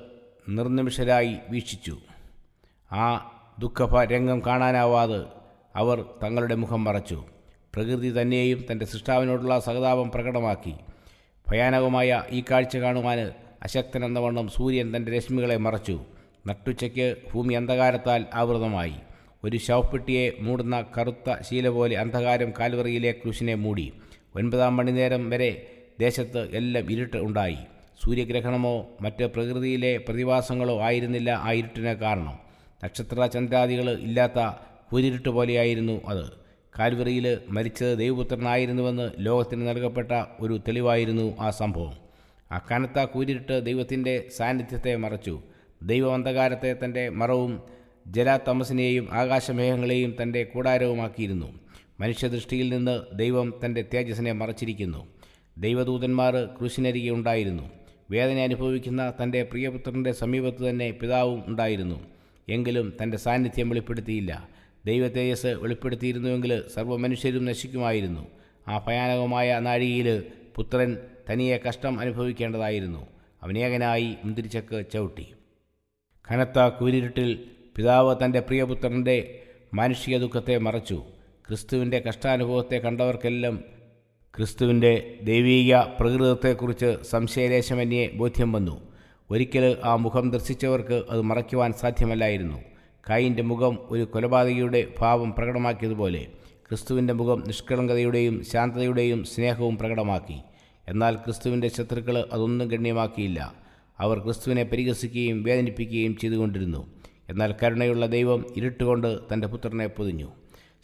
നിർനിമിഷരായി വീക്ഷിച്ചു. ആ ദുഃഖഭ രംഗം കാണാനാവാതെ അവർ തങ്ങളുടെ മുഖം മറച്ചു. പ്രകൃതി തന്നെയും തന്റെ സൃഷ്ടാവിനോടുള്ള സഹതാപം പ്രകടമാക്കി. ഭയാനകമായ ഈ കാഴ്ച കാണുവാൻ അശക്തനെന്നവണ്ണം സൂര്യൻ തന്റെ രശ്മികളെ മറച്ചു. നട്ടുച്ചയ്ക്ക് ഭൂമി അന്ധകാരത്താൽ ആവൃതമായി. ഒരു ശവപ്പെട്ടിയെ മൂടുന്ന കറുത്ത ശീല പോലെ അന്ധകാരം കാൽവറിയിലെ ക്രൂശിനെ മൂടി. ഒൻപതാം മണിനേരം വരെ ദേശത്ത് എല്ലാം ഇരുട്ട് ഉണ്ടായി. സൂര്യഗ്രഹണമോ മറ്റ് പ്രകൃതിയിലെ പ്രതിഭാസങ്ങളോ ആയിരുന്നില്ല ആ ഇരുട്ടിന് കാരണം. നക്ഷത്ര ചന്ദ്രാദികൾ ഇല്ലാത്ത കുരിരുട്ട് പോലെയായിരുന്നു അത്. കാൽവറിയിൽ മരിച്ചത് ദൈവപുത്രനായിരുന്നുവെന്ന് ലോകത്തിന് നൽകപ്പെട്ട ഒരു തെളിവായിരുന്നു ആ സംഭവം. ആ കനത്ത കൂരിട്ട് ദൈവത്തിന്റെ സാന്നിധ്യത്തെ മറച്ചു. ദൈവമന്ധകാരത്തെ തന്റെ മറവും ജലാതമസിനെയും ആകാശമേഘങ്ങളെയും തന്റെ കൂടാരവുമാക്കിയിരുന്നു. മനുഷ്യദൃഷ്ടിയിൽ നിന്ന് ദൈവം തന്റെ തേജസ്സിനെ മറച്ചിരിക്കുന്നു. ദൈവദൂതന്മാർ ക്രൂശിനരികെ ഉണ്ടായിരുന്നു. വേദന അനുഭവിക്കുന്ന തന്റെ പ്രിയപുത്രന്റെ സമീപത്ത് തന്നെ പിതാവും ഉണ്ടായിരുന്നു. എങ്കിലും തന്റെ സാന്നിധ്യം വെളിപ്പെടുത്തിയില്ല. ദൈവ തേജസ് വെളിപ്പെടുത്തിയിരുന്നുവെങ്കിൽ സർവമനുഷ്യരും നശിക്കുമായിരുന്നു. ആ ഭയാനകമായ നാഴികയിൽ പുത്രൻ തനിയെ കഷ്ടം അനുഭവിക്കേണ്ടതായിരുന്നു. അവനേകനായി മുന്തിരിച്ചക്ക് ചവിട്ടി. കനത്ത കൂരിരുട്ടിൽ പിതാവ് തന്റെ പ്രിയപുത്രന്റെ മാനുഷിക ദുഃഖത്തെ മറച്ചു. ക്രിസ്തുവിന്റെ കഷ്ടാനുഭവത്തെ കണ്ടവർക്കെല്ലാം ക്രിസ്തുവിന്റെ ദൈവീക പ്രകൃതത്തെക്കുറിച്ച് സംശയലേശമന്യേ ബോധ്യം വന്നു. ഒരിക്കൽ ആ മുഖം ദർശിച്ചവർക്ക് അത് മറയ്ക്കുവാൻ സാധ്യമല്ലായിരുന്നു. കായിന്റെ മുഖം ഒരു കൊലപാതകയുടെ ഭാവം പ്രകടമാക്കിയതുപോലെ ക്രിസ്തുവിന്റെ മുഖം നിഷ്കളങ്കതയുടെയും ശാന്തതയുടെയും സ്നേഹവും പ്രകടമാക്കി. എന്നാൽ ക്രിസ്തുവിന്റെ ശത്രുക്കൾ അതൊന്നും ഗണ്യമാക്കിയില്ല. അവർ ക്രിസ്തുവിനെ പരിഹസിക്കുകയും വേദനിപ്പിക്കുകയും ചെയ്തുകൊണ്ടിരുന്നു. എന്നാൽ കരുണയുള്ള ദൈവം ഇരുട്ടുകൊണ്ട് തന്റെ പുത്രനെ പൊതിഞ്ഞു.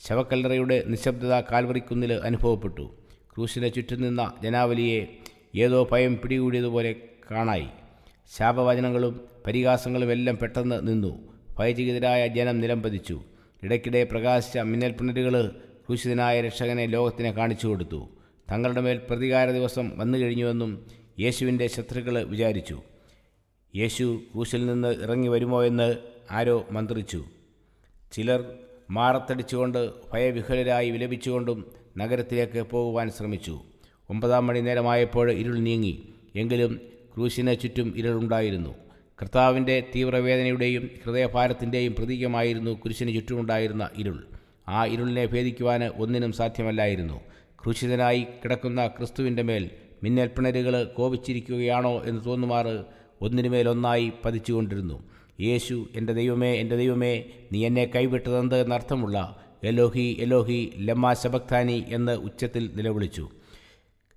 ശവക്കല്ലറയുടെ നിശബ്ദത കാൽവറിക്കുന്നിൽ അനുഭവപ്പെട്ടു. ക്രൂശിനെ ചുറ്റും നിന്ന ജനാവലിയെ ഏതോ ഭയം പിടികൂടിയതുപോലെ കാണായി. ശാപവചനങ്ങളും പരിഹാസങ്ങളും എല്ലാം പെട്ടെന്ന് നിന്നു. ഭയചകിതരായ ജനം നിലംപതിച്ചു. ഇടയ്ക്കിടെ പ്രകാശിച്ച മിന്നൽ പിണരുകൾ ക്രൂശിതനായ രക്ഷകനെ ലോകത്തിനെ കാണിച്ചു കൊടുത്തു. തങ്ങളുടെ മേൽ പ്രതികാര ദിവസം വന്നു കഴിഞ്ഞുവെന്നും യേശുവിന്റെ ശത്രുക്കൾ വിചാരിച്ചു. യേശു ക്രൂശിൽ നിന്ന് ഇറങ്ങി വരുമോ എന്ന് ആരോ മന്ത്രിച്ചു. ചിലർ മാറത്തടിച്ചുകൊണ്ട് ഭയവിഹ്വലരായി വിലപിച്ചുകൊണ്ടും നഗരത്തിലേക്ക് പോകുവാൻ ശ്രമിച്ചു. ഒമ്പതാം മണി നേരമായപ്പോൾ ഇരുൾ നീങ്ങി. എങ്കിലും ക്രൂശിന് ചുറ്റും ഇരുളുണ്ടായിരുന്നു. കർത്താവിന്റെ തീവ്രവേദനയുടെയും ഹൃദയഭാരത്തിന്റെയും പ്രതീകമായിരുന്നു കുരിശിന് ചുറ്റുമുണ്ടായിരുന്ന ഇരുൾ. ആ ഇരുളിനെ ഭേദിക്കുവാൻ ഒന്നിനും സാധ്യമല്ലായിരുന്നു. ക്രൂശിതനായി കിടക്കുന്ന ക്രിസ്തുവിന്റെ മേൽ മിന്നൽപ്പിണരുകൾ കോപിച്ചിരിക്കുകയാണോ എന്ന് തോന്നുമാറ് ഒന്നിനുമേലൊന്നായി പതിച്ചുകൊണ്ടിരുന്നു. യേശു എന്റെ ദൈവമേ എന്റെ ദൈവമേ നീ എന്നെ കൈവിട്ടതെന്ത് എന്നർത്ഥമുള്ള എലോഹി എലോഹി ലമ്മ ശബക്താനി എന്ന് ഉച്ചത്തിൽ നിലവിളിച്ചു.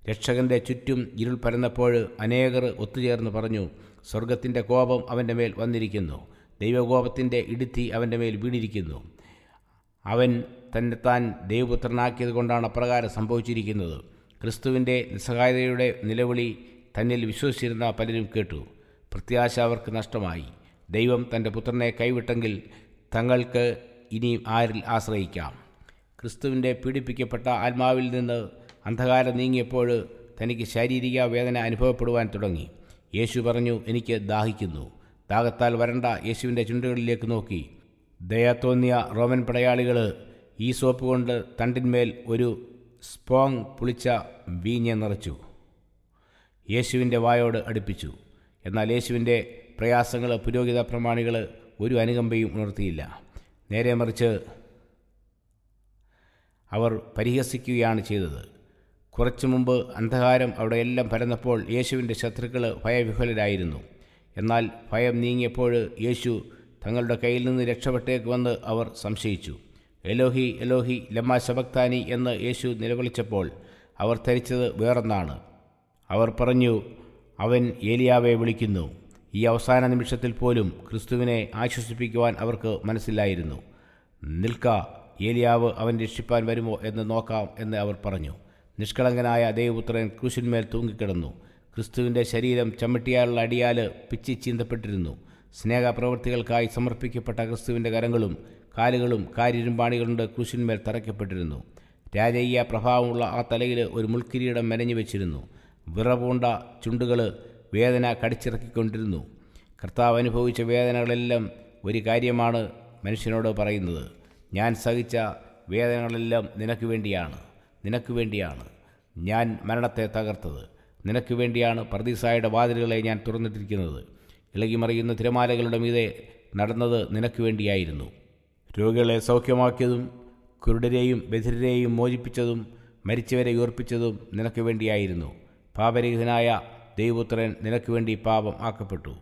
രക്ഷകന്റെ ചുറ്റും ഇരുൾ പരന്നപ്പോൾ അനേകർ ഒത്തുചേർന്ന് പറഞ്ഞു സ്വർഗത്തിന്റെ കോപം അവന്റെ മേൽ വന്നിരിക്കുന്നു. ദൈവകോപത്തിന്റെ ഇടുത്തി അവന്റെ മേൽ വീണിരിക്കുന്നു. അവൻ തന്നെത്താൻ ദൈവപുത്രനാക്കിയത് കൊണ്ടാണ് അപ്രകാരം സംഭവിച്ചിരിക്കുന്നത്. ക്രിസ്തുവിന്റെ നിസ്സഹായതയുടെ നിലവിളി തന്നിൽ വിശ്വസിച്ചിരുന്ന പലരും കേട്ടു. പ്രത്യാശ അവർക്ക് നഷ്ടമായി. ദൈവം തന്റെ പുത്രനെ കൈവിട്ടെങ്കിൽ തങ്ങൾക്ക് ഇനിയും ആരിൽ ആശ്രയിക്കാം. ക്രിസ്തുവിന്റെ പീഡിപ്പിക്കപ്പെട്ട ആത്മാവിൽ നിന്ന് അന്ധകാരം നീങ്ങിയപ്പോൾ തനിക്ക് ശാരീരിക വേദന അനുഭവപ്പെടുവാൻ തുടങ്ങി. യേശു പറഞ്ഞു എനിക്ക് ദാഹിക്കുന്നു. ദാഹത്താൽ വരണ്ട യേശുവിന്റെ ചുണ്ടുകളിലേക്ക് നോക്കി. ദയ തോന്നിയ റോമൻ പടയാളികൾ ഈ സോപ്പ് കൊണ്ട് തണ്ടിന്മേൽ ഒരു സ്പോങ് പുളിച്ച വീഞ്ഞ് നിറച്ചു. യേശുവിന്റെ വായോട് അടുപ്പിച്ചു. എന്നാൽ യേശുവിന്റെ പ്രയാസങ്ങൾ പുരോഹിത പ്രമാണികൾ ഒരു അനുകമ്പയും ഉണർത്തിയില്ല. നേരെ മറിച്ച് അവർ പരിഹസിക്കുകയാണ് ചെയ്തത്. കുറച്ചു മുമ്പ് അന്ധകാരം അവിടെയെല്ലാം പരന്നപ്പോൾ യേശുവിന്റെ ശത്രുക്കൾ ഭയവിഹ്വലരായിരുന്നു. എന്നാൽ ഭയം നീങ്ങിയപ്പോൾ യേശു തങ്ങളുടെ കയ്യിൽ നിന്ന് രക്ഷപ്പെട്ടേക്കുമെന്ന് അവർ സംശയിച്ചു. എലോഹി എലോഹി ലമ്മ ശബക്താനി എന്ന് യേശു നിലവിളിച്ചപ്പോൾ അവർ ധരിച്ചത് വേറൊന്നാണ്. അവർ പറഞ്ഞു അവൻ ഏലിയാവെ വിളിക്കുന്നു. ഈ അവസാന നിമിഷത്തിൽ പോലും ക്രിസ്തുവിനെ ആശ്വസിപ്പിക്കുവാൻ അവർക്ക് മനസ്സിലായിരുന്നു നിൽക്ക ഏലിയാവ് അവൻ രക്ഷിപ്പാൻ വരുമോ എന്ന് നോക്കാം എന്ന് അവർ പറഞ്ഞു. നിഷ്കളങ്കനായ ദേവപുത്രൻ ക്രൂശിന്മേൽ തൂങ്ങിക്കിടന്നു. ക്രിസ്തുവിന്റെ ശരീരം ചമ്മട്ടിയാലുള്ള അടിയാൽ പിച്ചി ചീന്തപ്പെട്ടിരുന്നു. സ്നേഹപ്രവൃത്തികൾക്കായി സമർപ്പിക്കപ്പെട്ട ക്രിസ്തുവിന്റെ കരങ്ങളും കാലുകളും കാര്യരുമ്പാണികളുണ്ട് ക്രൂശിന്മേൽ തറയ്ക്കപ്പെട്ടിരുന്നു. രാജയ്യ പ്രഭാവമുള്ള ആ തലയിൽ ഒരു മുൾക്കിരീടം മെനഞ്ഞു വെച്ചിരുന്നു. വിറപൂണ്ട ചുണ്ടുകൾ വേദന കടിച്ചിറക്കിക്കൊണ്ടിരുന്നു. കർത്താവ് അനുഭവിച്ച വേദനകളെല്ലാം ഒരു കാര്യമാണ് മനുഷ്യനോട് പറയുന്നത്. ഞാൻ സഹിച്ച വേദനകളെല്ലാം നിനക്ക് വേണ്ടിയാണ്. നിനക്ക് വേണ്ടിയാണ് ഞാൻ മരണത്തെ തകർത്തത്. നിനക്ക് വേണ്ടിയാണ് പർദീസായുടെ വാതിലുകളെ ഞാൻ തുറന്നിട്ടിരിക്കുന്നത്. ഇളകിമറിയുന്ന തിരമാലകളുടെ മീതെ നടന്നത് നിനക്ക് വേണ്ടിയായിരുന്നു. രോഗികളെ സൗഖ്യമാക്കിയതും കുരുടരെയും ബധിരരെയും മോചിപ്പിച്ചതും മരിച്ചവരെ ഉയർപ്പിച്ചതും നിനക്ക് വേണ്ടിയായിരുന്നു. പാപരഹിതനായ ദൈവപുത്രൻ നിനക്ക് വേണ്ടി പാപം ആക്കപ്പെട്ടു.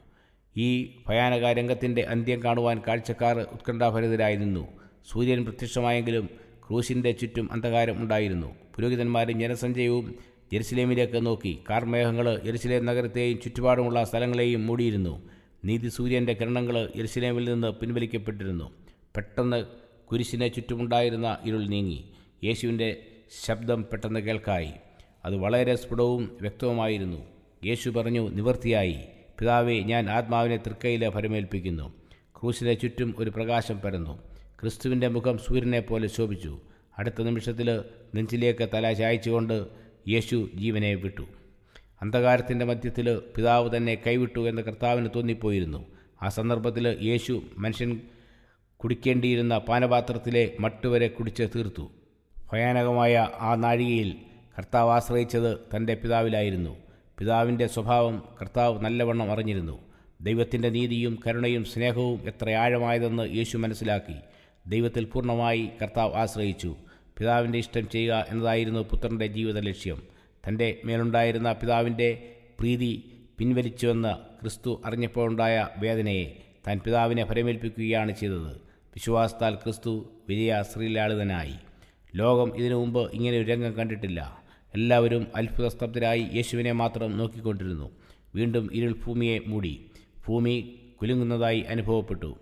ഈ ഭയാനക രംഗത്തിന്റെ അന്ത്യം കാണുവാൻ കാഴ്ചക്കാർ ഉത്കണ്ഠാഭരിതരായി നിന്നു. സൂര്യൻ പ്രത്യക്ഷമായെങ്കിലും ക്രൂശിന്റെ ചുറ്റും അന്ധകാരം ഉണ്ടായിരുന്നു. പുരോഹിതന്മാരും ജനസഞ്ചയവും ജെറുസലേമിലേക്ക് നോക്കി. കാർമേഘങ്ങൾ ജെറുസലേം നഗരത്തെയും ചുറ്റുപാടുമുള്ള സ്ഥലങ്ങളെയും മൂടിയിരുന്നു. നീതി സൂര്യന്റെ കിരണങ്ങൾ ജെറുസലേമിൽ നിന്ന് പിൻവലിക്കപ്പെട്ടിരുന്നു. പെട്ടെന്ന് കുരിശിനെ ചുറ്റുമുണ്ടായിരുന്ന ഇരുൾ നീങ്ങി. യേശുവിന്റെ ശബ്ദം പെട്ടെന്ന് കേൾക്കായി. അത് വളരെ സ്ഫുടവും വ്യക്തവുമായിരുന്നു. യേശു പറഞ്ഞു നിവൃത്തിയായി പിതാവെ ഞാൻ ആത്മാവിനെ തൃക്കയിലെ ഫലമേൽപ്പിക്കുന്നു ക്രൂശിനെ ചുറ്റും ഒരു പ്രകാശം പരന്നു. ക്രിസ്തുവിന്റെ മുഖം സൂര്യനെ പോലെ ശോഭിച്ചു. അടുത്ത നിമിഷത്തിൽ നെഞ്ചിലേക്ക് തല ചായച്ചുകൊണ്ട് യേശു ജീവനെ വിട്ടു. അന്ധകാരത്തിന്റെ മധ്യത്തിൽ പിതാവ് തന്നെ കൈവിട്ടു എന്ന് കർത്താവിന് തോന്നിപ്പോയിരുന്നു. ആ സന്ദർഭത്തിൽ യേശു മനുഷ്യൻ കുടിക്കേണ്ടിയിരുന്ന പാനപാത്രത്തിലെ മട്ടുവരെ കുടിച്ച് തീർത്തു. ഭയാനകമായ ആ നാഴികയിൽ കർത്താവ് ആശ്രയിച്ചത് തന്റെ പിതാവിലായിരുന്നു. പിതാവിന്റെ സ്വഭാവം കർത്താവ് നല്ലവണ്ണം അറിഞ്ഞിരുന്നു. ദൈവത്തിന്റെ നീതിയും കരുണയും സ്നേഹവും എത്ര ആഴമായതെന്ന് യേശു മനസ്സിലാക്കി. ദൈവത്തിൽ പൂർണമായി കർത്താവ് ആശ്രയിച്ചു. പിതാവിന്റെ ഇഷ്ടം ചെയ്യുക എന്നതായിരുന്നു പുത്രന്റെ ജീവിത ലക്ഷ്യം. തന്റെ മേലുണ്ടായിരുന്ന പിതാവിന്റെ പ്രീതി പിൻവലിച്ചുവെന്ന് ക്രിസ്തു അറിഞ്ഞപ്പോഴുണ്ടായ വേദനയെ താൻ പിതാവിനെ ഫലമേൽപ്പിക്കുകയാണ് ചെയ്തത്. വിശ്വാസത്താൽ ക്രിസ്തു വിജയ ശ്രീലാളിതനായി ലോകം ഇതിനു മുമ്പ് ഇങ്ങനെ ഒരു രംഗം കണ്ടിട്ടില്ല. എല്ലാവരും അത്ഭുതസ്തബ്ധരായി യേശുവിനെ മാത്രം നോക്കിക്കൊണ്ടിരുന്നു. വീണ്ടും ഇരുൾ ഭൂമിയെ മൂടി. ഭൂമി കുലുങ്ങുന്നതായി അനുഭവപ്പെട്ടു.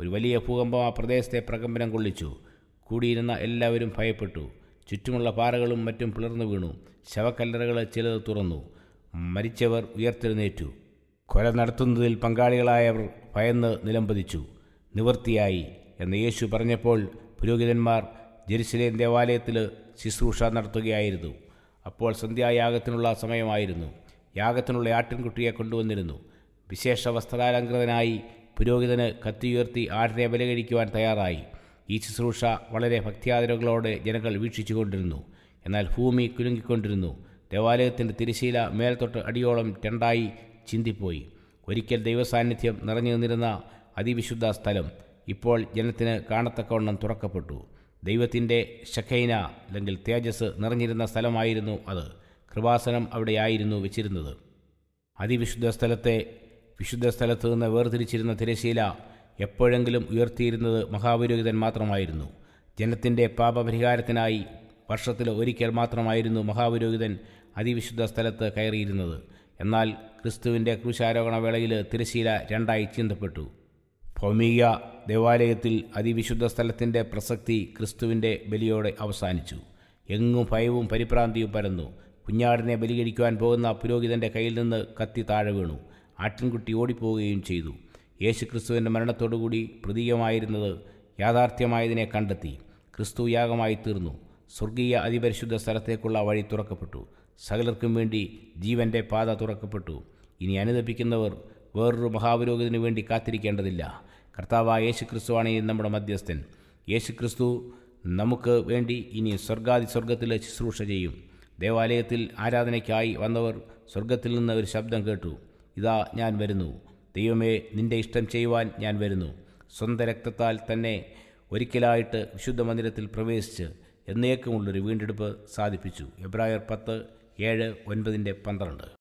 ഒരു വലിയ ഭൂകമ്പം ആ പ്രദേശത്തെ പ്രകമ്പനം കൊള്ളിച്ചു. കൂടിയിരുന്ന എല്ലാവരും ഭയപ്പെട്ടു. ചുറ്റുമുള്ള പാറകളും മറ്റും പിളർന്നു വീണു. ശവക്കല്ലറകൾ ചിലത് തുറന്നു. മരിച്ചവർ ഉയർത്തെഴുന്നേറ്റു. കൊല നടത്തുന്നതിൽ പങ്കാളികളായവർ ഭയന്ന് നിലംപതിച്ചു. നിവൃത്തിയായി എന്ന് യേശു പറഞ്ഞപ്പോൾ പുരോഹിതന്മാർ ജെറുസലേം ദേവാലയത്തിൽ ശുശ്രൂഷ നടത്തുകയായിരുന്നു. അപ്പോൾ സന്ധ്യായാഗത്തിനുള്ള സമയമായിരുന്നു. യാഗത്തിനുള്ള ആട്ടിൻകുട്ടിയെ കൊണ്ടുവന്നിരുന്നു. വിശേഷ വസ്ത്രാലങ്കൃതനായി പുരോഹിതന് കത്തിയുയർത്തി ആടിനെ ബലകഴിക്കുവാൻ തയ്യാറായി. ഈ ശുശ്രൂഷ വളരെ ഭക്തിയാദരകളോടെ ജനങ്ങൾ വീക്ഷിച്ചുകൊണ്ടിരുന്നു. എന്നാൽ ഭൂമി കുലുങ്ങിക്കൊണ്ടിരുന്നു. ദേവാലയത്തിന്റെ തിരശീല മേൽത്തൊട്ട് അടിയോളം രണ്ടായി ചിന്തിപ്പോയി. ഒരിക്കൽ ദൈവസാന്നിധ്യം നിറഞ്ഞു നിന്നിരുന്ന അതിവിശുദ്ധ സ്ഥലം ഇപ്പോൾ ജനത്തിന് കാണത്തക്കവണ്ണം തുറക്കപ്പെട്ടു. ദൈവത്തിന്റെ ഷഖൈന അല്ലെങ്കിൽ തേജസ് നിറഞ്ഞിരുന്ന സ്ഥലമായിരുന്നു അത്. കൃപാസനം അവിടെയായിരുന്നു വെച്ചിരുന്നത്. അതിവിശുദ്ധ സ്ഥലത്തെ വിശുദ്ധ സ്ഥലത്ത് നിന്ന് വേർതിരിച്ചിരുന്ന തിരശീല എപ്പോഴെങ്കിലും ഉയർത്തിയിരുന്നത് മഹാപുരോഹിതൻ മാത്രമായിരുന്നു. ജനത്തിന്റെ പാപപരിഹാരത്തിനായി വർഷത്തിൽ ഒരിക്കൽ മാത്രമായിരുന്നു മഹാപുരോഹിതൻ അതിവിശുദ്ധ സ്ഥലത്ത് കയറിയിരുന്നത്. എന്നാൽ ക്രിസ്തുവിന്റെ ക്രൂശാരോഹണ വേളയിൽ തിരശീല രണ്ടായി ചിന്തപ്പെട്ടു. ഭൗമിക ദേവാലയത്തിൽ അതിവിശുദ്ധ സ്ഥലത്തിന്റെ പ്രസക്തി ക്രിസ്തുവിന്റെ ബലിയോടെ അവസാനിച്ചു. എങ്ങും ഭയവും പരിഭ്രാന്തിയും പരന്നു. കുഞ്ഞാടിനെ ബലികഴിക്കുവാൻ പോകുന്ന പുരോഹിതന്റെ കയ്യിൽ നിന്ന് കത്തി താഴെ വീണു. ആട്ടിൻകുട്ടി ഓടിപ്പോവുകയും ചെയ്തു. യേശു ക്രിസ്തുവിന്റെ മരണത്തോടുകൂടി പ്രതീകമായിരുന്നത് യാഥാർത്ഥ്യമായതിനെ കണ്ടെത്തി ക്രിസ്തു യാഗമായി തീർന്നു. സ്വർഗീയ അതിപരിശുദ്ധ സ്ഥലത്തേക്കുള്ള വഴി തുറക്കപ്പെട്ടു. സകലർക്കും വേണ്ടി ജീവന്റെ പാത തുറക്കപ്പെട്ടു. ഇനി അനുദപിക്കുന്നവർ വേറൊരു മഹാപുരോഗതിനു വേണ്ടി കാത്തിരിക്കേണ്ടതില്ല. കർത്താവായ യേശു ക്രിസ്തുവാണ് ഇനി നമ്മുടെ മധ്യസ്ഥൻ. യേശു ക്രിസ്തു നമുക്ക് വേണ്ടി ഇനി സ്വർഗാദി സ്വർഗത്തിൽ ശുശ്രൂഷ ചെയ്യും. ദേവാലയത്തിൽ ആരാധനയ്ക്കായി വന്നവർ സ്വർഗത്തിൽ നിന്ന് ഒരു ശബ്ദം കേട്ടു. ഇതാ ഞാൻ വരുന്നു. ദൈവമേ നിന്റെ ഇഷ്ടം ചെയ്യുവാൻ ഞാൻ വരുന്നു. സ്വന്തം രക്തത്താൽ തന്നെ ഒരിക്കലായിട്ട് വിശുദ്ധ മന്ദിരത്തിൽ പ്രവേശിച്ച് എന്നേക്കുമുള്ളൊരു വീണ്ടെടുപ്പ് സാധിപ്പിച്ചു. എബ്രായർ പത്ത് ഏഴ് ഒൻപതിന്റെ പന്ത്രണ്ട്.